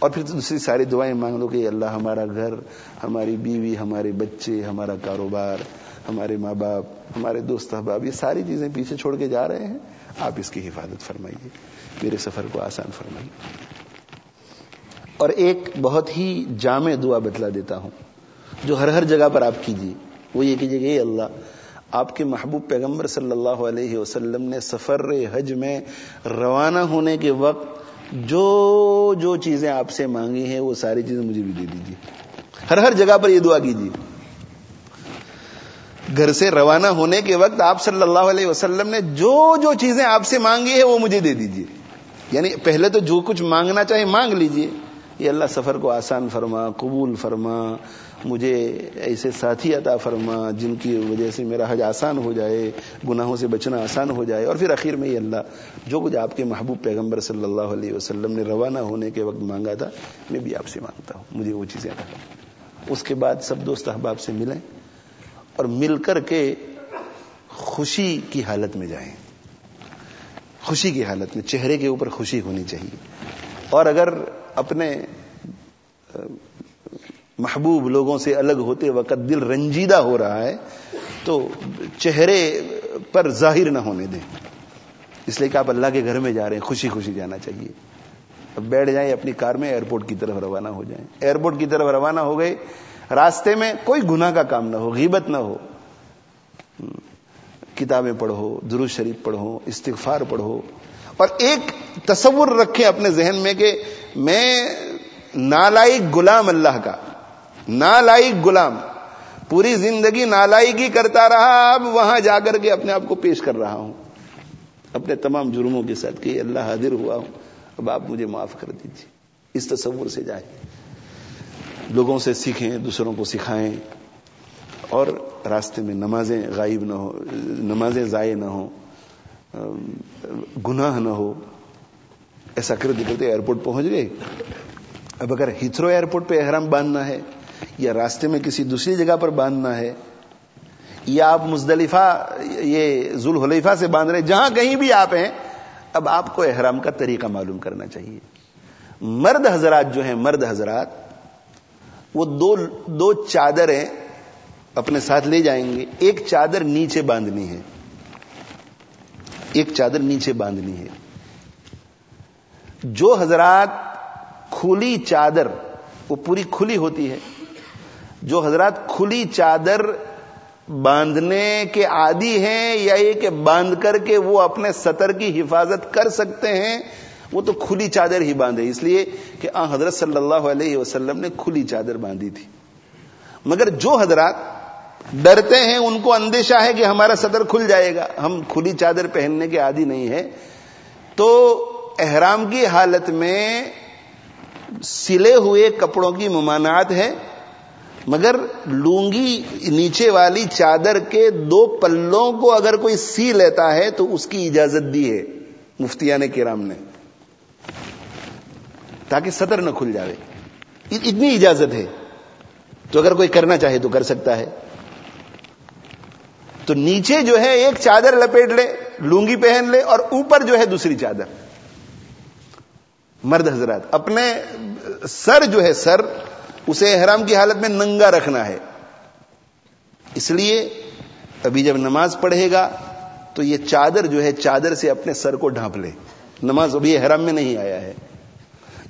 اور پھر دوسری ساری دعائیں مانگ لو کہ اللہ، ہمارا گھر، ہماری بیوی، ہمارے بچے، ہمارا کاروبار، ہمارے ماں باپ، ہمارے دوست احباب، یہ ساری چیزیں پیچھے چھوڑ کے جا رہے ہیں، آپ اس کی حفاظت فرمائیے۔ میرے سفر کو آسان فرمائیے۔ اور ایک بہت ہی جامع دعا بتلا دیتا ہوں، جو ہر ہر جگہ پر آپ کیجیے۔ وہ یہ کیجیے کہ اللہ، آپ کے محبوب پیغمبر صلی اللہ علیہ وسلم نے سفر حج میں روانہ ہونے کے وقت جو جو چیزیں آپ سے مانگی ہیں، وہ ساری چیزیں مجھے بھی دے دیجیے۔ ہر ہر جگہ پر یہ دعا کیجیے۔ گھر سے روانہ ہونے کے وقت آپ صلی اللہ علیہ وسلم نے جو جو چیزیں آپ سے مانگی ہے وہ مجھے دے دیجیے۔ یعنی پہلے تو جو کچھ مانگنا چاہے مانگ لیجیے۔ یہ اللہ سفر کو آسان فرما، قبول فرما۔ مجھے ایسے ساتھی عطا فرما، جن کی وجہ سے میرا حج آسان ہو جائے، گناہوں سے بچنا آسان ہو جائے، اور پھر آخر میں یہ اللہ، جو کچھ آپ کے محبوب پیغمبر صلی اللہ علیہ وسلم نے روانہ ہونے کے وقت مانگا تھا، میں بھی آپ سے مانگتا ہوں، مجھے وہ چیزیں اس کے بعد سب دوست احباب سے ملیں اور مل کر کے خوشی کی حالت میں جائیں۔ خوشی کی حالت میں، چہرے کے اوپر خوشی ہونی چاہیے۔ اور اگر اپنے محبوب لوگوں سے الگ ہوتے وقت دل رنجیدہ ہو رہا ہے، تو چہرے پر ظاہر نہ ہونے دیں۔ اس لیے کہ آپ اللہ کے گھر میں جا رہے ہیں، خوشی خوشی جانا چاہیے۔ اب بیٹھ جائیں اپنی کار میں، ایئرپورٹ کی طرف روانہ ہو جائیں۔ ایئرپورٹ کی طرف روانہ ہو گئے، راستے میں کوئی گناہ کا کام نہ ہو، غیبت نہ ہو۔ کتابیں پڑھو درو شریف پڑھو، استغفار پڑھو۔ اور ایک تصور رکھیں اپنے ذہن میں کہ میں نالائق غلام اللہ کا۔ نالائق غلام۔ پوری زندگی نالائقی کرتا رہا، اب وہاں جا کر کے اپنے آپ کو پیش کر رہا ہوں۔ اپنے تمام جرموں کے ساتھ کہ اللہ حاضر ہوا ہوں، اب آپ مجھے معاف کر دیجیے اس تصور سے جائیں۔ لوگوں سے سیکھیں، دوسروں کو سکھائیں۔ اور راستے میں نمازیں غائب نہ ہو، نمازیں ضائع نہ ہو گناہ نہ ہو۔ ایسا کرتے کرتے ایئرپورٹ پہنچ گئے۔ اب اگر ہیتھرو ایئرپورٹ پہ احرام باندھنا ہے یا راستے میں کسی دوسری جگہ پر باندھنا ہے، یا آپ مزدلفہ، یہ ذوالحلیفہ سے باندھ رہے جہاں کہیں بھی آپ ہیں، اب آپ کو احرام کا طریقہ معلوم کرنا چاہیے۔ مرد حضرات جو ہیں، مرد حضرات، وہ دو دو چادریں اپنے ساتھ لے جائیں گے۔ ایک چادر نیچے باندھنی ہے۔ ایک چادر نیچے باندھنی ہے۔ جو حضرات کھلی چادر، وہ پوری کھلی ہوتی ہے۔ جو حضرات کھلی چادر باندھنے کے عادی ہیں یا یہ کہ باندھ کر کے وہ اپنے سطر کی حفاظت کر سکتے ہیں، وہ تو کھلی چادر ہی باندھے۔ اس لیے کہ آ حضرت صلی اللہ علیہ وسلم نے کھلی چادر باندھی تھی۔ مگر جو حضرات ڈرتے ہیں، ان کو اندیشہ ہے کہ ہمارا صدر کھل جائے گا۔ ہم کھلی چادر پہننے کے عادی نہیں ہے تو احرام کی حالت میں سلے ہوئے کپڑوں کی ممانعت ہے۔ مگر لونگی نیچے والی چادر کے دو پلوں کو اگر کوئی سی لیتا ہے تو اس کی اجازت دی ہے، مفتیان کرام نے۔ تاکہ سطر نہ کھل جائے اتنی اجازت ہے۔ تو اگر کوئی کرنا چاہے تو کر سکتا ہے۔ تو نیچے جو ہے ایک چادر لپیٹ لے، لونگی پہن لے اور اوپر جو ہے دوسری چادر۔ مرد حضرات، اپنے سر جو ہے، سر اسے احرام کی حالت میں ننگا رکھنا ہے۔ اس لیے ابھی جب نماز پڑھے گا تو یہ چادر جو ہے، چادر سے اپنے سر کو ڈھانپ لے۔ نماز ابھی احرام میں نہیں آیا ہے۔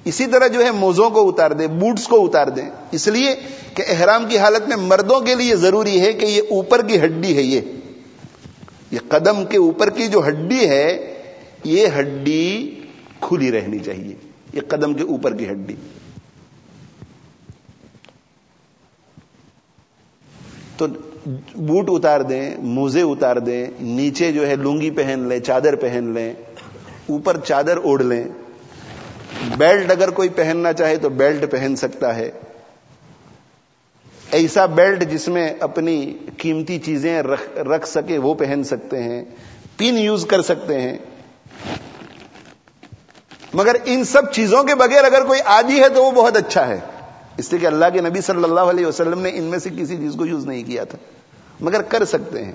اسی طرح جو ہے، موزوں کو اتار دے بوٹس کو اتار دیں۔ اس لیے کہ احرام کی حالت میں مردوں کے لیے ضروری ہے کہ یہ اوپر کی ہڈی ہے یہ۔ یہ قدم کے اوپر کی جو ہڈی ہے، یہ ہڈی کھلی رہنی چاہیے۔ یہ قدم کے اوپر کی ہڈی۔ تو بوٹ اتار دیں، موزے اتار دیں، نیچے جو ہے لونگی پہن لیں، چادر پہن لیں، اوپر چادر اوڑھ لیں۔ بیلٹ اگر کوئی پہننا چاہے تو بیلٹ پہن سکتا ہے۔ ایسا بیلٹ جس میں اپنی قیمتی چیزیں رکھ سکے، وہ پہن سکتے ہیں۔ پن یوز کر سکتے ہیں۔ مگر ان سب چیزوں کے بغیر اگر کوئی آدھی ہے تو وہ بہت اچھا ہے۔ اس لیے کہ اللہ کے نبی صلی اللہ علیہ وسلم نے ان میں سے کسی چیز کو یوز نہیں کیا تھا۔ مگر کر سکتے ہیں۔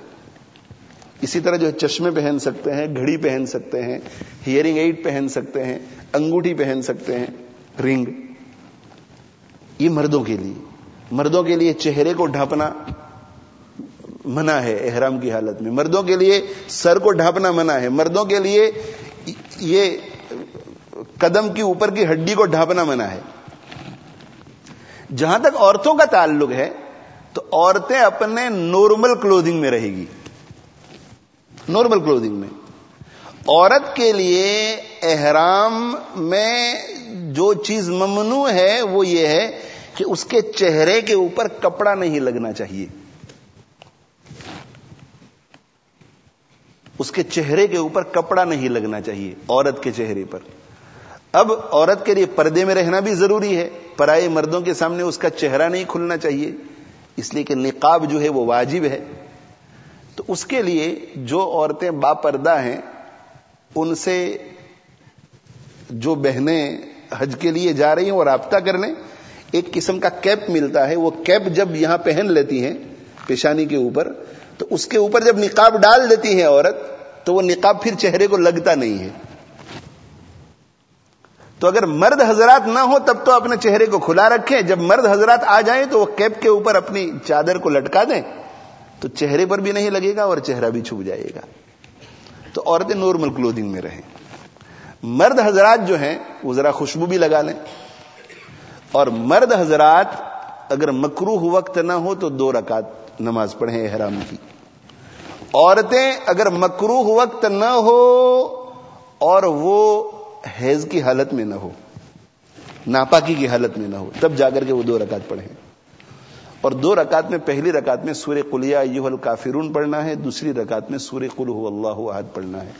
اسی طرح جو چشمے پہن سکتے ہیں، گھڑی پہن سکتے ہیں، ہیئرنگ ایڈ پہن سکتے ہیں، انگوٹھی پہن سکتے ہیں، رنگ۔ یہ مردوں کے لیے۔ مردوں کے لیے چہرے کو ڈھانپنا منع ہے احرام کی حالت میں۔ مردوں کے لیے سر کو ڈھانپنا منع ہے۔ مردوں کے لیے یہ قدم کی اوپر کی ہڈی کو ڈھانپنا منع ہے۔ جہاں تک عورتوں کا تعلق ہے، تو عورتیں اپنے نارمل کلوزنگ میں رہے گی۔ نارمل کلوزنگ میں۔ عورت کے لیے احرام میں جو چیز ممنوع ہے، وہ یہ ہے کہ اس کے چہرے کے اوپر کپڑا نہیں لگنا چاہیے۔ اس کے چہرے کے اوپر کپڑا نہیں لگنا چاہیے، عورت کے چہرے پر۔ اب عورت کے لیے پردے میں رہنا بھی ضروری ہے۔ پرائے مردوں کے سامنے اس کا چہرہ نہیں کھلنا چاہیے۔ اس لیے کہ نقاب جو ہے وہ واجب ہے۔ تو اس کے لیے جو عورتیں با پردہ ہیں، ان سے جو بہنیں حج کے لیے جا رہی ہیں وہ رابطہ کر لیں۔ ایک قسم کا کیپ ملتا ہے۔ وہ کیپ جب یہاں پہن لیتی ہیں پیشانی کے اوپر، تو اس کے اوپر جب نقاب ڈال دیتی ہے عورت، تو وہ نقاب پھر چہرے کو لگتا نہیں ہے۔ تو اگر مرد حضرات نہ ہو تب تو اپنے چہرے کو کھلا رکھیں۔ جب مرد حضرات آ جائیں تو وہ کیپ کے اوپر اپنی چادر کو لٹکا دیں۔ تو چہرے پر بھی نہیں لگے گا اور چہرہ بھی چھپ جائے گا۔ تو عورتیں نارمل کلوتھنگ میں رہیں۔ مرد حضرات جو ہیں، وہ ذرا خوشبو بھی لگا لیں۔ اور مرد حضرات اگر مکروح وقت نہ ہو تو دو رکعت نماز پڑھیں احرام کی۔ عورتیں اگر مکروح وقت نہ ہو اور وہ حیض کی حالت میں نہ ہو، ناپاکی کی حالت میں نہ ہو، تب جا کر کے وہ دو رکعت پڑھیں۔ اور دو رکعت میں، پہلی رکعت میں سورہ قلیہ یوہ الکافرون پڑھنا ہے، دوسری رکعت میں سورہ قل ہو اللہ احد پڑھنا ہے۔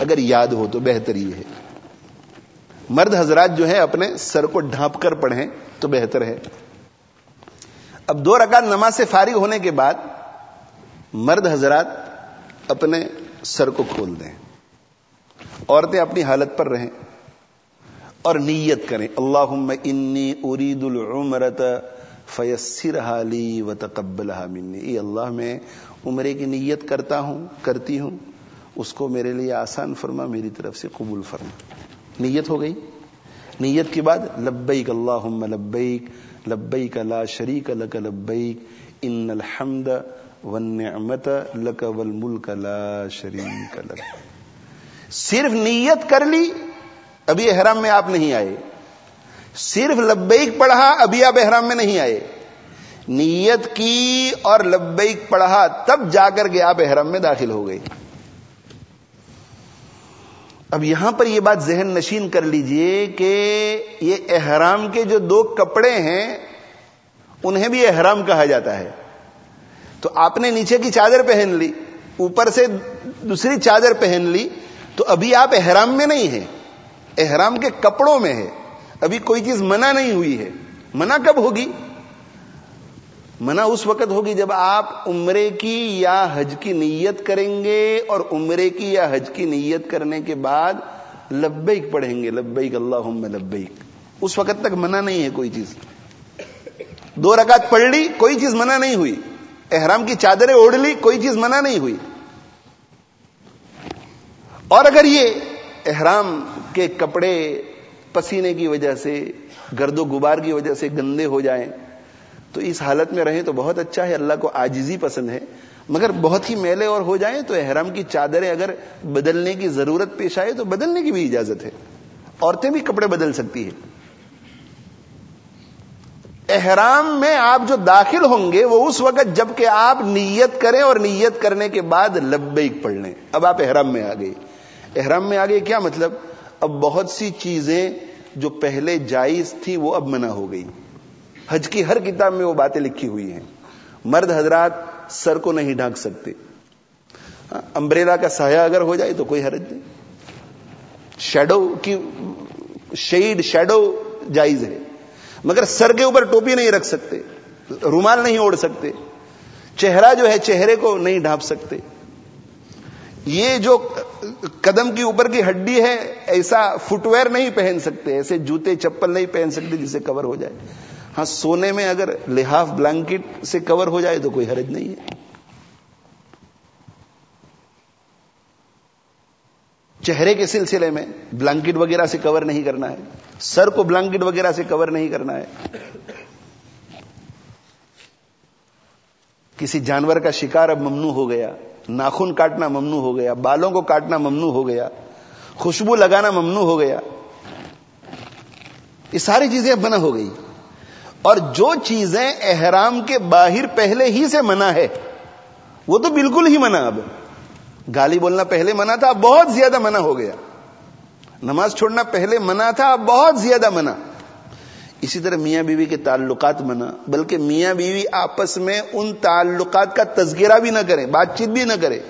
اگر یاد ہو تو بہتر یہ ہے۔ مرد حضرات جو ہے اپنے سر کو ڈھانپ کر پڑھیں تو بہتر ہے۔ اب دو رکعت نماز سے فارغ ہونے کے بعد مرد حضرات اپنے سر کو کھول دیں۔ عورتیں اپنی حالت پر رہیں۔ اور نیت کریں۔ اللہ انی ارید العمرت فیسر حالی و تقبل منی۔ اے اللہ، میں عمرے کی نیت کرتا ہوں، کرتی ہوں۔ اس کو میرے لیے آسان فرما، میری طرف سے قبول فرما۔ نیت ہو گئی۔ نیت کے بعد لبیک اللہ لبیک لبیک لا شریک لک لبیک۔ ان الحمد والنعمت لک والملک لا شریک لک۔ صرف نیت کر لی ابھی احرام میں آپ نہیں آئے۔ صرف لبیک پڑھا، ابھی آپ احرام میں نہیں آئے۔ نیت کی اور لبیک پڑھا، تب جا کر کے آپ احرام میں داخل ہو گئے۔ اب یہاں پر یہ بات ذہن نشین کر لیجیے کہ یہ احرام کے جو دو کپڑے ہیں، انہیں بھی احرام کہا جاتا ہے۔ تو آپ نے نیچے کی چادر پہن لی، اوپر سے دوسری چادر پہن لی، تو ابھی آپ احرام میں نہیں ہیں۔ احرام کے کپڑوں میں ہے۔ ابھی کوئی چیز منع نہیں ہوئی ہے۔ منع کب ہوگی؟ منع اس وقت ہوگی جب آپ عمرے کی یا حج کی نیت کریں گے اور عمرے کی یا حج کی نیت کرنے کے بعد لبیک پڑھیں گے۔ لبیک اللہ لبیک۔ اس وقت تک منع نہیں ہے کوئی چیز۔ دو رکعت پڑھ لی، کوئی چیز منع نہیں ہوئی۔ احرام کی چادریں اوڑھ لی، کوئی چیز منع نہیں ہوئی۔ اور اگر یہ احرام کے کپڑے پسینے کی وجہ سے، گرد و غبار کی وجہ سے گندے ہو جائیں، تو اس حالت میں رہیں تو بہت اچھا ہے، اللہ کو آجزی پسند ہے۔ مگر بہت ہی میلے اور ہو جائیں تو احرام کی چادریں اگر بدلنے کی ضرورت پیش آئے تو بدلنے کی بھی اجازت ہے۔ عورتیں بھی کپڑے بدل سکتی ہیں۔ احرام میں آپ جو داخل ہوں گے، وہ اس وقت جبکہ آپ نیت کریں اور نیت کرنے کے بعد لبیک پڑھ لیں۔ اب آپ احرام میں آ گئے احرام میں آ گئے کیا مطلب؟ اب بہت سی چیزیں جو پہلے جائز تھی، وہ اب منع ہو گئی۔ حج کی ہر کتاب میں وہ باتیں لکھی ہوئی ہیں۔ مرد حضرات سر کو نہیں ڈھانک سکتے۔ ہاں، امبریلا کا سایہ اگر ہو جائے تو کوئی حرج نہیں۔ شیڈو کی شیڈ شیڈو جائز ہے۔ مگر سر کے اوپر ٹوپی نہیں رکھ سکتے، رومال نہیں اوڑھ سکتے۔ چہرہ جو ہے، چہرے کو نہیں ڈھانپ سکتے۔ یہ جو قدم کی اوپر کی ہڈی ہے، ایسا فٹ ویئر نہیں پہن سکتے، ایسے جوتے، چپل نہیں پہن سکتے جسے کور ہو جائے۔ ہاں سونے میں اگر لحاف بلانکٹ سے کور ہو جائے تو کوئی حرج نہیں ہے۔ چہرے کے سلسلے میں بلانکٹ وغیرہ سے کور نہیں کرنا ہے۔ سر کو بلانکٹ وغیرہ سے کور نہیں کرنا ہے۔ کسی جانور کا شکار اب ممنوع ہو گیا۔ ناخن کاٹنا ممنوع ہو گیا، بالوں کو کاٹنا ممنوع ہو گیا، خوشبو لگانا ممنوع ہو گیا، یہ ساری چیزیں اب ہو گئی۔ اور جو چیزیں احرام کے باہر پہلے ہی سے منع ہے، وہ تو بالکل ہی منع اب۔ گالی بولنا پہلے منع تھا بہت زیادہ منع ہو گیا۔ نماز چھوڑنا پہلے منع تھا بہت زیادہ منع۔ اسی طرح میاں بیوی کے تعلقات منع بلکہ میاں بیوی آپس میں ان تعلقات کا تذکرہ بھی نہ کریں بات چیت بھی نہ کرے۔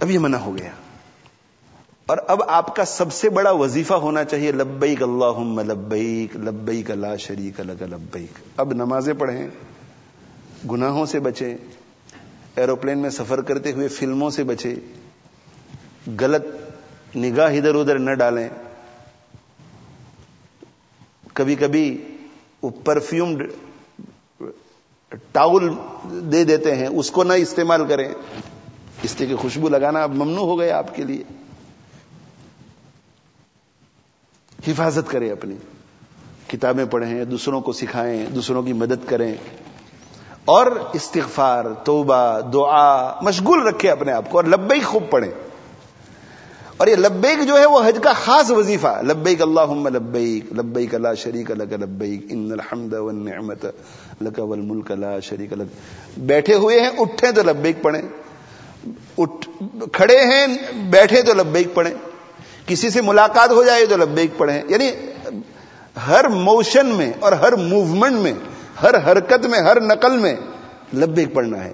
اب یہ منع ہو گیا۔ اور اب آپ کا سب سے بڑا وظیفہ ہونا چاہیے، لبیک اللہ لبیک لبیک اللہ شریک الگ لبیک۔ اب نمازیں پڑھیں، گناہوں سے بچیں، ایروپلین میں سفر کرتے ہوئے فلموں سے بچے غلط نگاہ ادھر ادھر نہ ڈالیں۔ کبھی کبھی وہ پرفیوم ٹاول دے دیتے ہیں، اس کو نہ استعمال کریں۔ اس کی خوشبو لگانا اب ممنوع ہو گیا آپ کے لیے۔ حفاظت کریں اپنی۔ کتابیں پڑھیں، دوسروں کو سکھائیں، دوسروں کی مدد کریں۔ اور استغفار، توبہ، دعا، مشغول رکھے اپنے آپ کو اور لبئی خوب پڑھیں۔ اور یہ لبیک جو ہے وہ حج کا خاص وظیفہ لبیک اللہ لبیک لبیک اللہ شریک لک لبیک، ان الحمد والنعمت لک والملک لا شریک لک۔ بیٹھے ہوئے ہیں، اٹھیں تو لبیک پڑھیں۔ اٹھ، کھڑے ہیں، بیٹھے تو لبیک پڑھیں۔ کسی سے ملاقات ہو جائے تو لبیک پڑھیں۔ یعنی ہر موشن میں اور ہر موومنٹ میں، ہر حرکت میں، ہر نقل میں لبیک پڑھنا ہے۔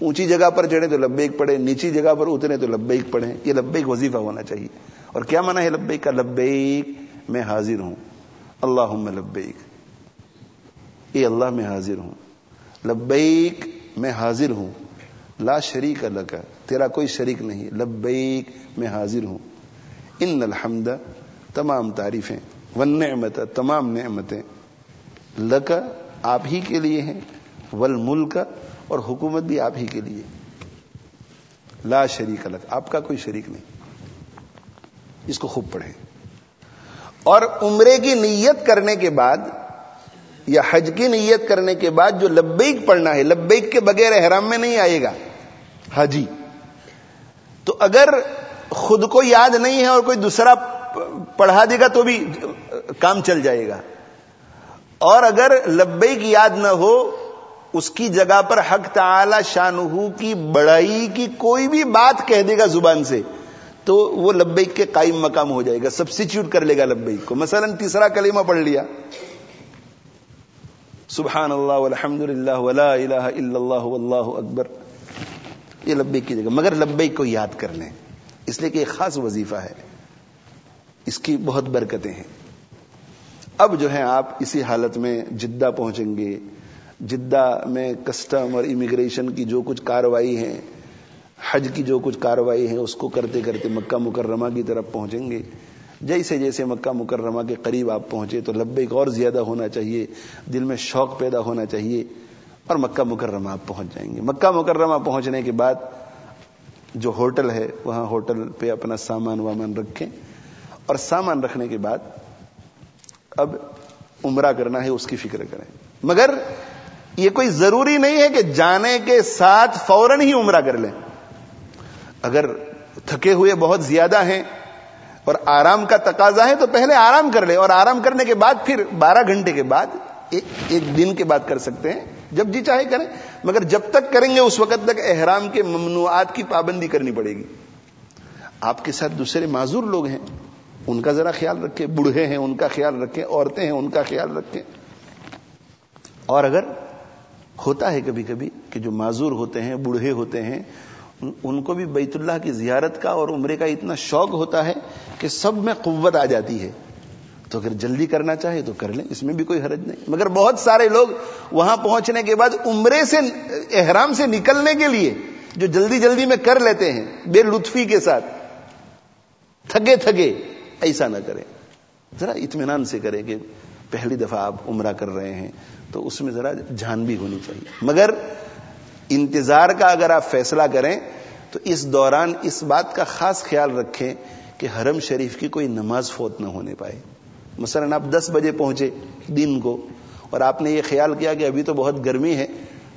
اونچی جگہ پر چڑھے تو لبیک پڑھے نیچی جگہ پر اترے تو لبیک پڑھے یہ لبیک وظیفہ ہونا چاہیے۔ اور کیا مانا ہے لبیک کا؟ لبیک میں حاضر ہوں۔ اللہ لبیک۔ یہ اللہ میں حاضر ہوں۔ لبیک میں حاضر ہوں۔ لا شریک اللہ کا تیرا کوئی شریک نہیں۔ لبیک میں حاضر ہوں۔ ان الحمد، تمام تعریفیں۔ ون نعمت تمام نعمتیں۔ لکا آپ ہی کے لیے ہیں۔ ول ملک اور حکومت بھی آپ ہی کے لیے۔ لا شریک الگ آپ کا کوئی شریک نہیں۔ اس کو خوب پڑھیں۔ اور عمرے کی نیت کرنے کے بعد یا حج کی نیت کرنے کے بعد جو لبیک پڑھنا ہے، لبیک کے بغیر احرام میں نہیں آئے گا حجی تو اگر خود کو یاد نہیں ہے اور کوئی دوسرا پڑھا دے گا تو بھی کام چل جائے گا۔ اور اگر لبیک یاد نہ ہو اس کی جگہ پر حق تعالی شاہ کی بڑائی کی کوئی بھی بات کہہ دے گا زبان سے، تو وہ لبیک کے قائم مقام ہو جائے گا سبسٹیچیوٹ کر لے گا لبیک کو۔ مثلا تیسرا کلمہ پڑھ لیا۔ سبحان اللہ الحمد للہ ولا الہ الا اللہ واللہ اکبر۔ یہ لبیک کی جگہ، مگر لبیک کو یاد کر لیں۔ اس لیے کہ ایک خاص وظیفہ ہے۔ اس کی بہت برکتیں ہیں۔ اب جو ہے آپ اسی حالت میں جدہ پہنچیں گے۔ جدہ میں کسٹم اور امیگریشن کی جو کچھ کاروائی ہیں، حج کی جو کچھ کاروائی ہے اس کو کرتے کرتے مکہ مکرمہ کی طرف پہنچیں گے۔ جیسے جیسے مکہ مکرمہ کے قریب آپ پہنچے تو لبیک اور زیادہ ہونا چاہیے، دل میں شوق پیدا ہونا چاہیے اور مکہ مکرمہ آپ پہنچ جائیں گے۔ مکہ مکرمہ پہنچنے کے بعد جو ہوٹل ہے، وہاں ہوٹل پہ اپنا سامان وامان رکھیں۔ اور سامان رکھنے کے بعد اب عمرہ کرنا ہے، اس کی فکر کریں۔ مگر یہ کوئی ضروری نہیں ہے کہ جانے کے ساتھ فوراً ہی عمرہ کر لیں۔ اگر تھکے ہوئے بہت زیادہ ہیں اور آرام کا تقاضا ہے تو پہلے آرام کر لیں اور آرام کرنے کے بعد پھر بارہ گھنٹے کے بعد ایک دن کے بعد کر سکتے ہیں۔ جب جی چاہے کریں، مگر جب تک کریں گے اس وقت تک احرام کے ممنوعات کی پابندی کرنی پڑے گی۔ آپ کے ساتھ دوسرے معذور لوگ ہیں، ان کا ذرا خیال رکھیں، بوڑھے ہیں، ان کا خیال رکھیں، عورتیں ہیں، ان کا خیال رکھیں۔ اور اگر ہوتا ہے کبھی کبھی کہ جو معذور ہوتے ہیں، بوڑھے ہوتے ہیں، ان کو بھی بیت اللہ کی زیارت کا اور عمرے کا اتنا شوق ہوتا ہے کہ سب میں قوت آ جاتی ہے۔ تو اگر جلدی کرنا چاہے تو کر لیں، اس میں بھی کوئی حرج نہیں۔ مگر بہت سارے لوگ وہاں پہنچنے کے بعد عمرے سے احرام سے نکلنے کے لیے جو جلدی جلدی میں کر لیتے ہیں، بے لطفی کے ساتھ، تھگے تھگے، ایسا نہ کریں۔ ذرا اطمینان سے کریں کہ پہلی دفعہ آپ عمرہ کر رہے ہیں۔ تو اس میں ذرا جان بھی ہونی چاہیے۔ مگر انتظار کا اگر آپ فیصلہ کریں تو اس دوران اس بات کا خاص خیال رکھیں کہ حرم شریف کی کوئی نماز فوت نہ ہونے پائے۔ مثلا آپ دس بجے پہنچے دن کو اور آپ نے یہ خیال کیا کہ ابھی تو بہت گرمی ہے،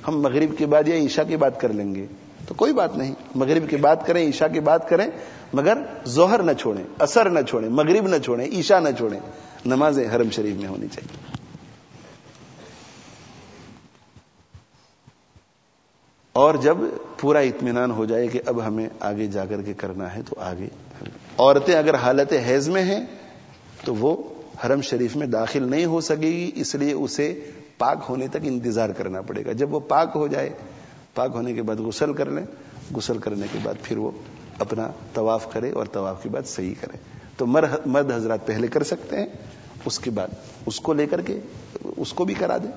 ہم مغرب کے بعد یا عشاء کی بات کر لیں گے۔ تو کوئی بات نہیں، مغرب کی بات کریں، عشاء کی بات کریں، مگر ظہر نہ چھوڑیں اثر نہ چھوڑیں، مغرب نہ چھوڑیں، عشاء نہ چھوڑیں۔ نمازیں حرم شریف میں ہونی چاہیے۔ اور جب پورا اطمینان ہو جائے کہ اب ہمیں آگے جا کر کے کرنا ہے تو آگے عورتیں اگر حالت حیض میں ہیں تو وہ حرم شریف میں داخل نہیں ہو سکے گی، اس لیے اسے پاک ہونے تک انتظار کرنا پڑے گا۔ جب وہ پاک ہو جائے، پاک ہونے کے بعد غسل کر لیں، غسل کرنے کے بعد پھر وہ اپنا طواف کرے اور طواف کے بعد صحیح کرے۔ تو مرد حضرات پہلے کر سکتے ہیں، اس کے بعد اس کو لے کر کے اس کو بھی کرا دیں۔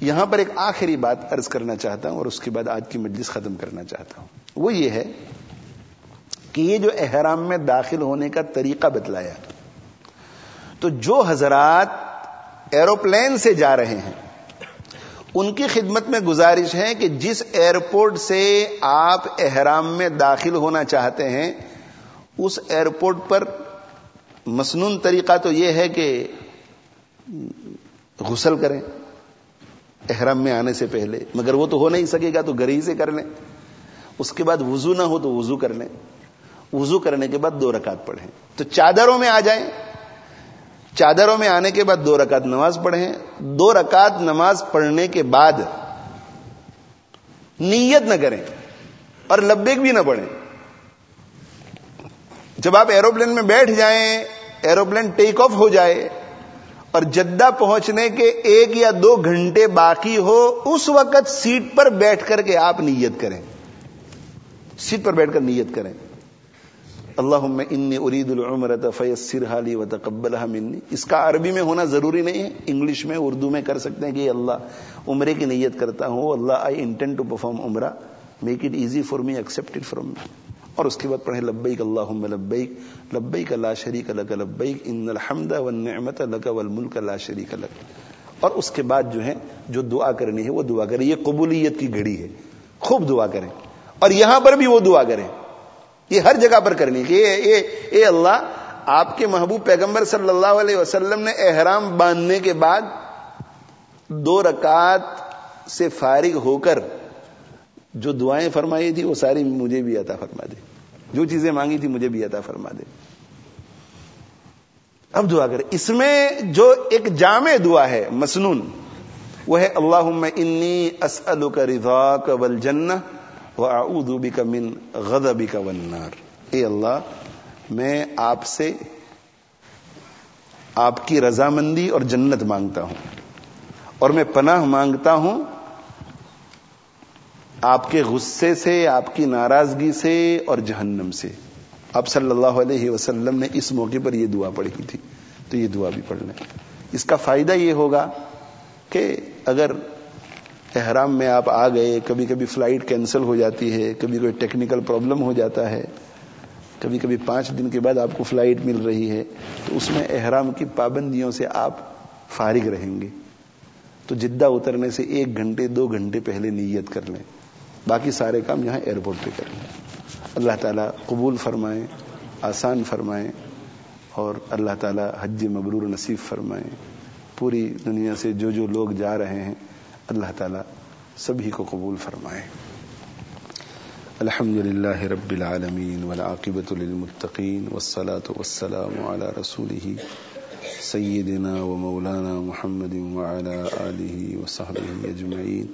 یہاں پر ایک آخری بات عرض کرنا چاہتا ہوں اور اس کے بعد آج کی مجلس ختم کرنا چاہتا ہوں۔ وہ یہ ہے کہ یہ جو احرام میں داخل ہونے کا طریقہ بتلایا، تو جو حضرات ایروپلین سے جا رہے ہیں، ان کی خدمت میں گزارش ہے کہ جس ایئرپورٹ سے آپ احرام میں داخل ہونا چاہتے ہیں، اس ایئرپورٹ پر مصنون طریقہ تو یہ ہے کہ غسل کریں۔ احرام میں آنے سے پہلے، مگر وہ تو ہو نہیں سکے گا تو گھر ہی سے کر لیں۔ اس کے بعد وضو نہ ہو تو وضو کر لیں۔ وضو کرنے کے بعد دو رکعت پڑھیں۔ تو چادروں میں آ جائیں۔ چادروں میں آنے کے بعد دو رکعت نماز پڑھیں۔ دو رکعت نماز پڑھنے کے بعد نیت نہ کریں اور لبیک بھی نہ پڑھیں۔ جب آپ ایروپلین میں بیٹھ جائیں، ایروپلین ٹیک آف ہو جائے اور جدہ پہنچنے کے ایک یا دو گھنٹے باقی ہو، اس وقت سیٹ پر بیٹھ کر کے آپ نیت کریں۔ سیٹ پر بیٹھ کر نیت کریں۔ اللہ انی ارید العمرت فیسر حالی و تقبل منی۔ اس کا عربی میں ہونا ضروری نہیں ہے، انگلش میں، اردو میں کر سکتے ہیں کہ اللہ عمرے کی نیت کرتا ہوں، Allah I intend to perform Umrah. Make it easy for me accept from me اور اس کے بعد پڑھیں لبیک اللہ لبیک لبیک لا شریک لک لبیک ان الحمد والنعمت لک والملک لا شریک لک۔ اور اس کے بعد جو ہے جو دعا کرنی ہے وہ دعا کریں۔ یہ قبولیت کی گھڑی ہے۔ خوب دعا کریں۔ اور یہاں پر بھی وہ دعا کریں۔ یہ ہر جگہ پر کرنی کہ اے, اے اللہ آپ کے محبوب پیغمبر صلی اللہ علیہ وسلم نے احرام باندھنے کے بعد دو رکعت سے فارغ ہو کر جو دعائیں فرمائی تھی وہ ساری مجھے بھی عطا فرما دے۔ جو چیزیں مانگی تھی مجھے بھی عطا فرما دے۔ اب دعا کرے اس میں جو ایک جامع دعا ہے، مسنون، وہ ہے اللہ انی اسلو کا رضا کا ول جن کا من غدبی کا ونار اے اللہ، میں آپ سے آپ کی رضامندی اور جنت مانگتا ہوں اور میں پناہ مانگتا ہوں آپ کے غصے سے، آپ کی ناراضگی سے اور جہنم سے۔ آپ صلی اللہ علیہ وسلم نے اس موقع پر یہ دعا پڑھی تھی۔ تو یہ دعا بھی پڑھ لیں۔ اس کا فائدہ یہ ہوگا کہ اگر احرام میں آپ آ گئے، کبھی کبھی فلائٹ کینسل ہو جاتی ہے، کبھی کوئی ٹیکنیکل پرابلم ہو جاتا ہے، کبھی کبھی پانچ دن کے بعد آپ کو فلائٹ مل رہی ہے، تو اس میں احرام کی پابندیوں سے آپ فارغ رہیں گے۔ تو جدہ اترنے سے ایک گھنٹے، دو گھنٹے پہلے نیت کر لیں۔ باقی سارے کام یہاں ایئرپورٹ پہ کر لیں اللہ تعالیٰ قبول فرمائیں آسان فرمائیں اور اللہ تعالیٰ حج مبرور نصیب فرمائیں پوری دنیا سے جو جو لوگ جا رہے ہیں، اللہ تعالیٰ سبھی کو قبول فرمائے۔ الحمد لله رب العالمين والعاقبة للمتقين والصلاة والسلام على رسوله سيدنا ومولانا محمد وعلى آله وصحبه أجمعين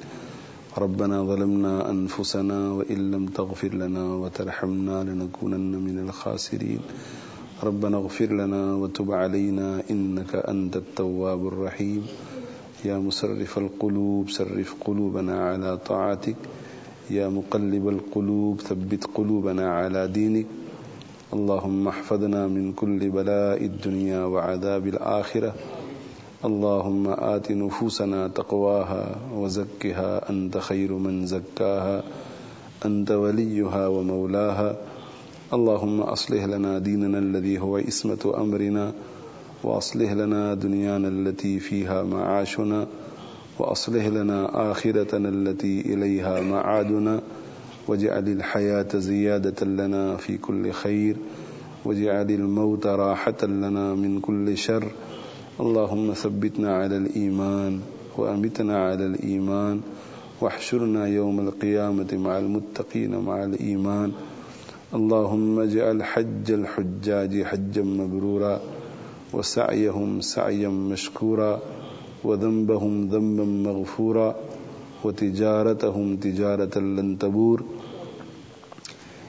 ربنا ظلمنا أنفسنا وإن لم تغفر لنا وترحمنا لنكونن من الخاسرين. ربنا اغفر لنا وتب علينا إنك أنت التواب الرحيم. يا مسرف القلوب صرف قلوبنا على طاعتك. يا مقلب القلوب ثبت قلوبنا على دينك. اللهم احفظنا من كل بلاء الدنيا وعذاب الآخرة. اللهم آت نفوسنا تقواها وزكها أنت خير من زكاها أنت وليها ومولاها. اللهم أصلح لنا ديننا الذي هو إسمة أمرنا وأصلح لنا دنيانا التي فيها معاشنا وأصلح لنا آخرتنا التي إليها معادنا. واجعل الحياة زيادة لنا في كل خير واجعل الموت راحة لنا من كل شر. اللهم ثبتنا على الإيمان وأمتنا على الإيمان واحشرنا يوم القيامة مع المتقين مع الإيمان. اللهم اجعل حج الحجاج حجا مبرورا وسعيهم سعيا مشكورا وذنبهم ذنبا مغفورا وتجارتهم تجارة لن تبور.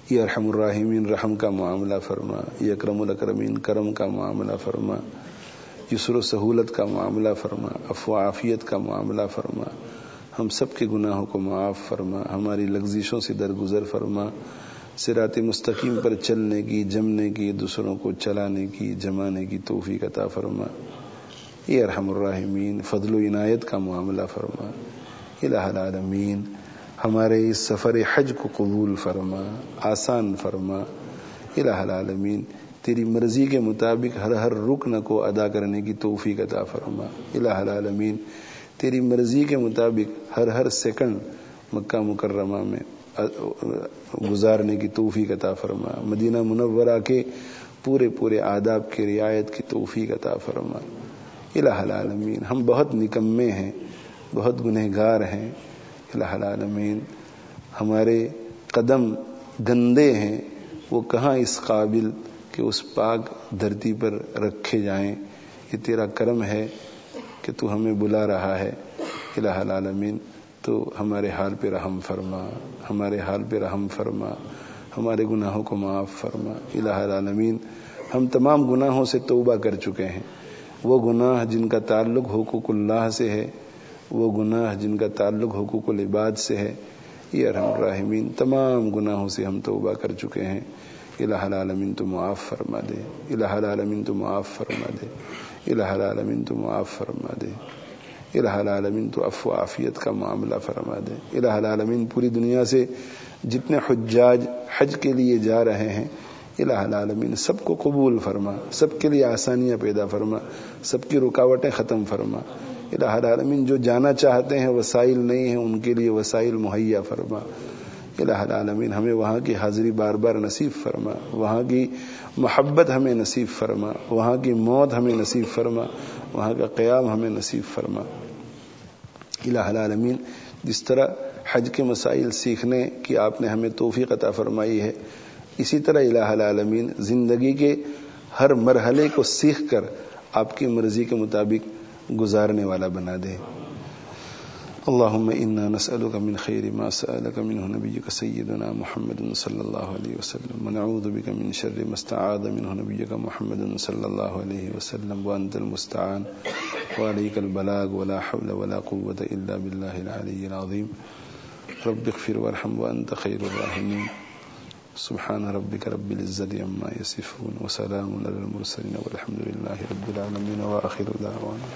یہ أرحم الراحمین رحم کا معاملہ فرما. یہ اکرم الاکرمین کرم کا معاملہ فرما. یسر و سہولت کا معاملہ فرما افوافیت کا معاملہ فرما، ہم سب کے گناہوں کو معاف فرما، ہماری لغزشوں سے درگزر فرما سرات مستقیم پر چلنے کی، جمنے کی، دوسروں کو چلانے کی، جمانے کی توفیق عطا فرما۔ یہ ارحم الراحمین، فضل و عنایت کا معاملہ فرما۔ الہ العالمین، ہمارے اس سفر حج کو قبول فرما، آسان فرما۔ الہ العالمین تیری مرضی کے مطابق ہر ہر رکن کو ادا کرنے کی توفیق عطا فرما۔ الہ العالمین، تیری مرضی کے مطابق ہر ہر سیکنڈ مکہ مکرمہ میں گزارنے کی توفیق عطا فرما۔ مدینہ منورہ کے پورے پورے آداب کی رعایت کی توفیق عطا فرما۔ الہ العالمین، ہم بہت نکمے ہیں، بہت گنہگار ہیں۔ الہ العالمین، ہمارے قدم گندے ہیں، وہ کہاں اس قابل کہ اس پاک دھرتی پر رکھے جائیں یہ تیرا کرم ہے کہ تو ہمیں بلا رہا ہے، الہ العالمین، تو ہمارے حال پہ رحم فرما، ہمارے حال پہ رحم فرما، ہمارے گناہوں کو معاف فرما، الہ العالمین، ہم تمام گناہوں سے توبہ کر چکے ہیں۔ وہ گناہ جن کا تعلق حقوق اللہ سے ہے، وہ گناہ جن کا تعلق حقوق العباد سے ہے، یہ ارحم الراحمین، تمام گناہوں سے ہم توبہ کر چکے ہیں۔ الہ العالمین تو معاف فرما دے الہ العالمین تو معاف فرما دے الہ العالمین تو معاف فرما دے الہ العالمین تو افو عافیت کا معاملہ فرما دے الہ العالمین پوری دنیا سے جتنے حجاج حج کے لیے جا رہے ہیں الہ العالمین سب کو قبول فرما، سب کے لیے آسانیاں پیدا فرما، سب کی رکاوٹیں ختم فرما الہ العالمین جو جانا چاہتے ہیں وسائل نہیں ہیں، ان کے لیے وسائل مہیا فرما۔ الہ العالمین ہمیں وہاں کی حاضری بار بار نصیب فرما، وہاں کی محبت ہمیں نصیب فرما، وہاں کی موت ہمیں نصیب فرما، وہاں کا قیام ہمیں نصیب فرما۔ الہ العالمین، جس طرح حج کے مسائل سیکھنے کی آپ نے ہمیں توفیق عطا فرمائی ہے، اسی طرح الہ العالمین زندگی کے ہر مرحلے کو سیکھ کر آپ کی مرضی کے مطابق گزارنے والا بنا دے۔ اللهم إنا نسألك من خير ما سألك منه نبيك سيدنا محمد صلى الله عليه وسلم ونعوذ بك من شر ما استعاذ منه نبيك محمد صلى الله عليه وسلم وأنت المستعان. وعليك البلاغ ولا حول ولا قوة إلا بالله العلي العظيم. رب اغفر وارحم وأنت خير الراحمين. سبحان ربك رب العزة عما يصفون وسلام على المرسلين والحمد لله رب العالمين وآخر دعوانا.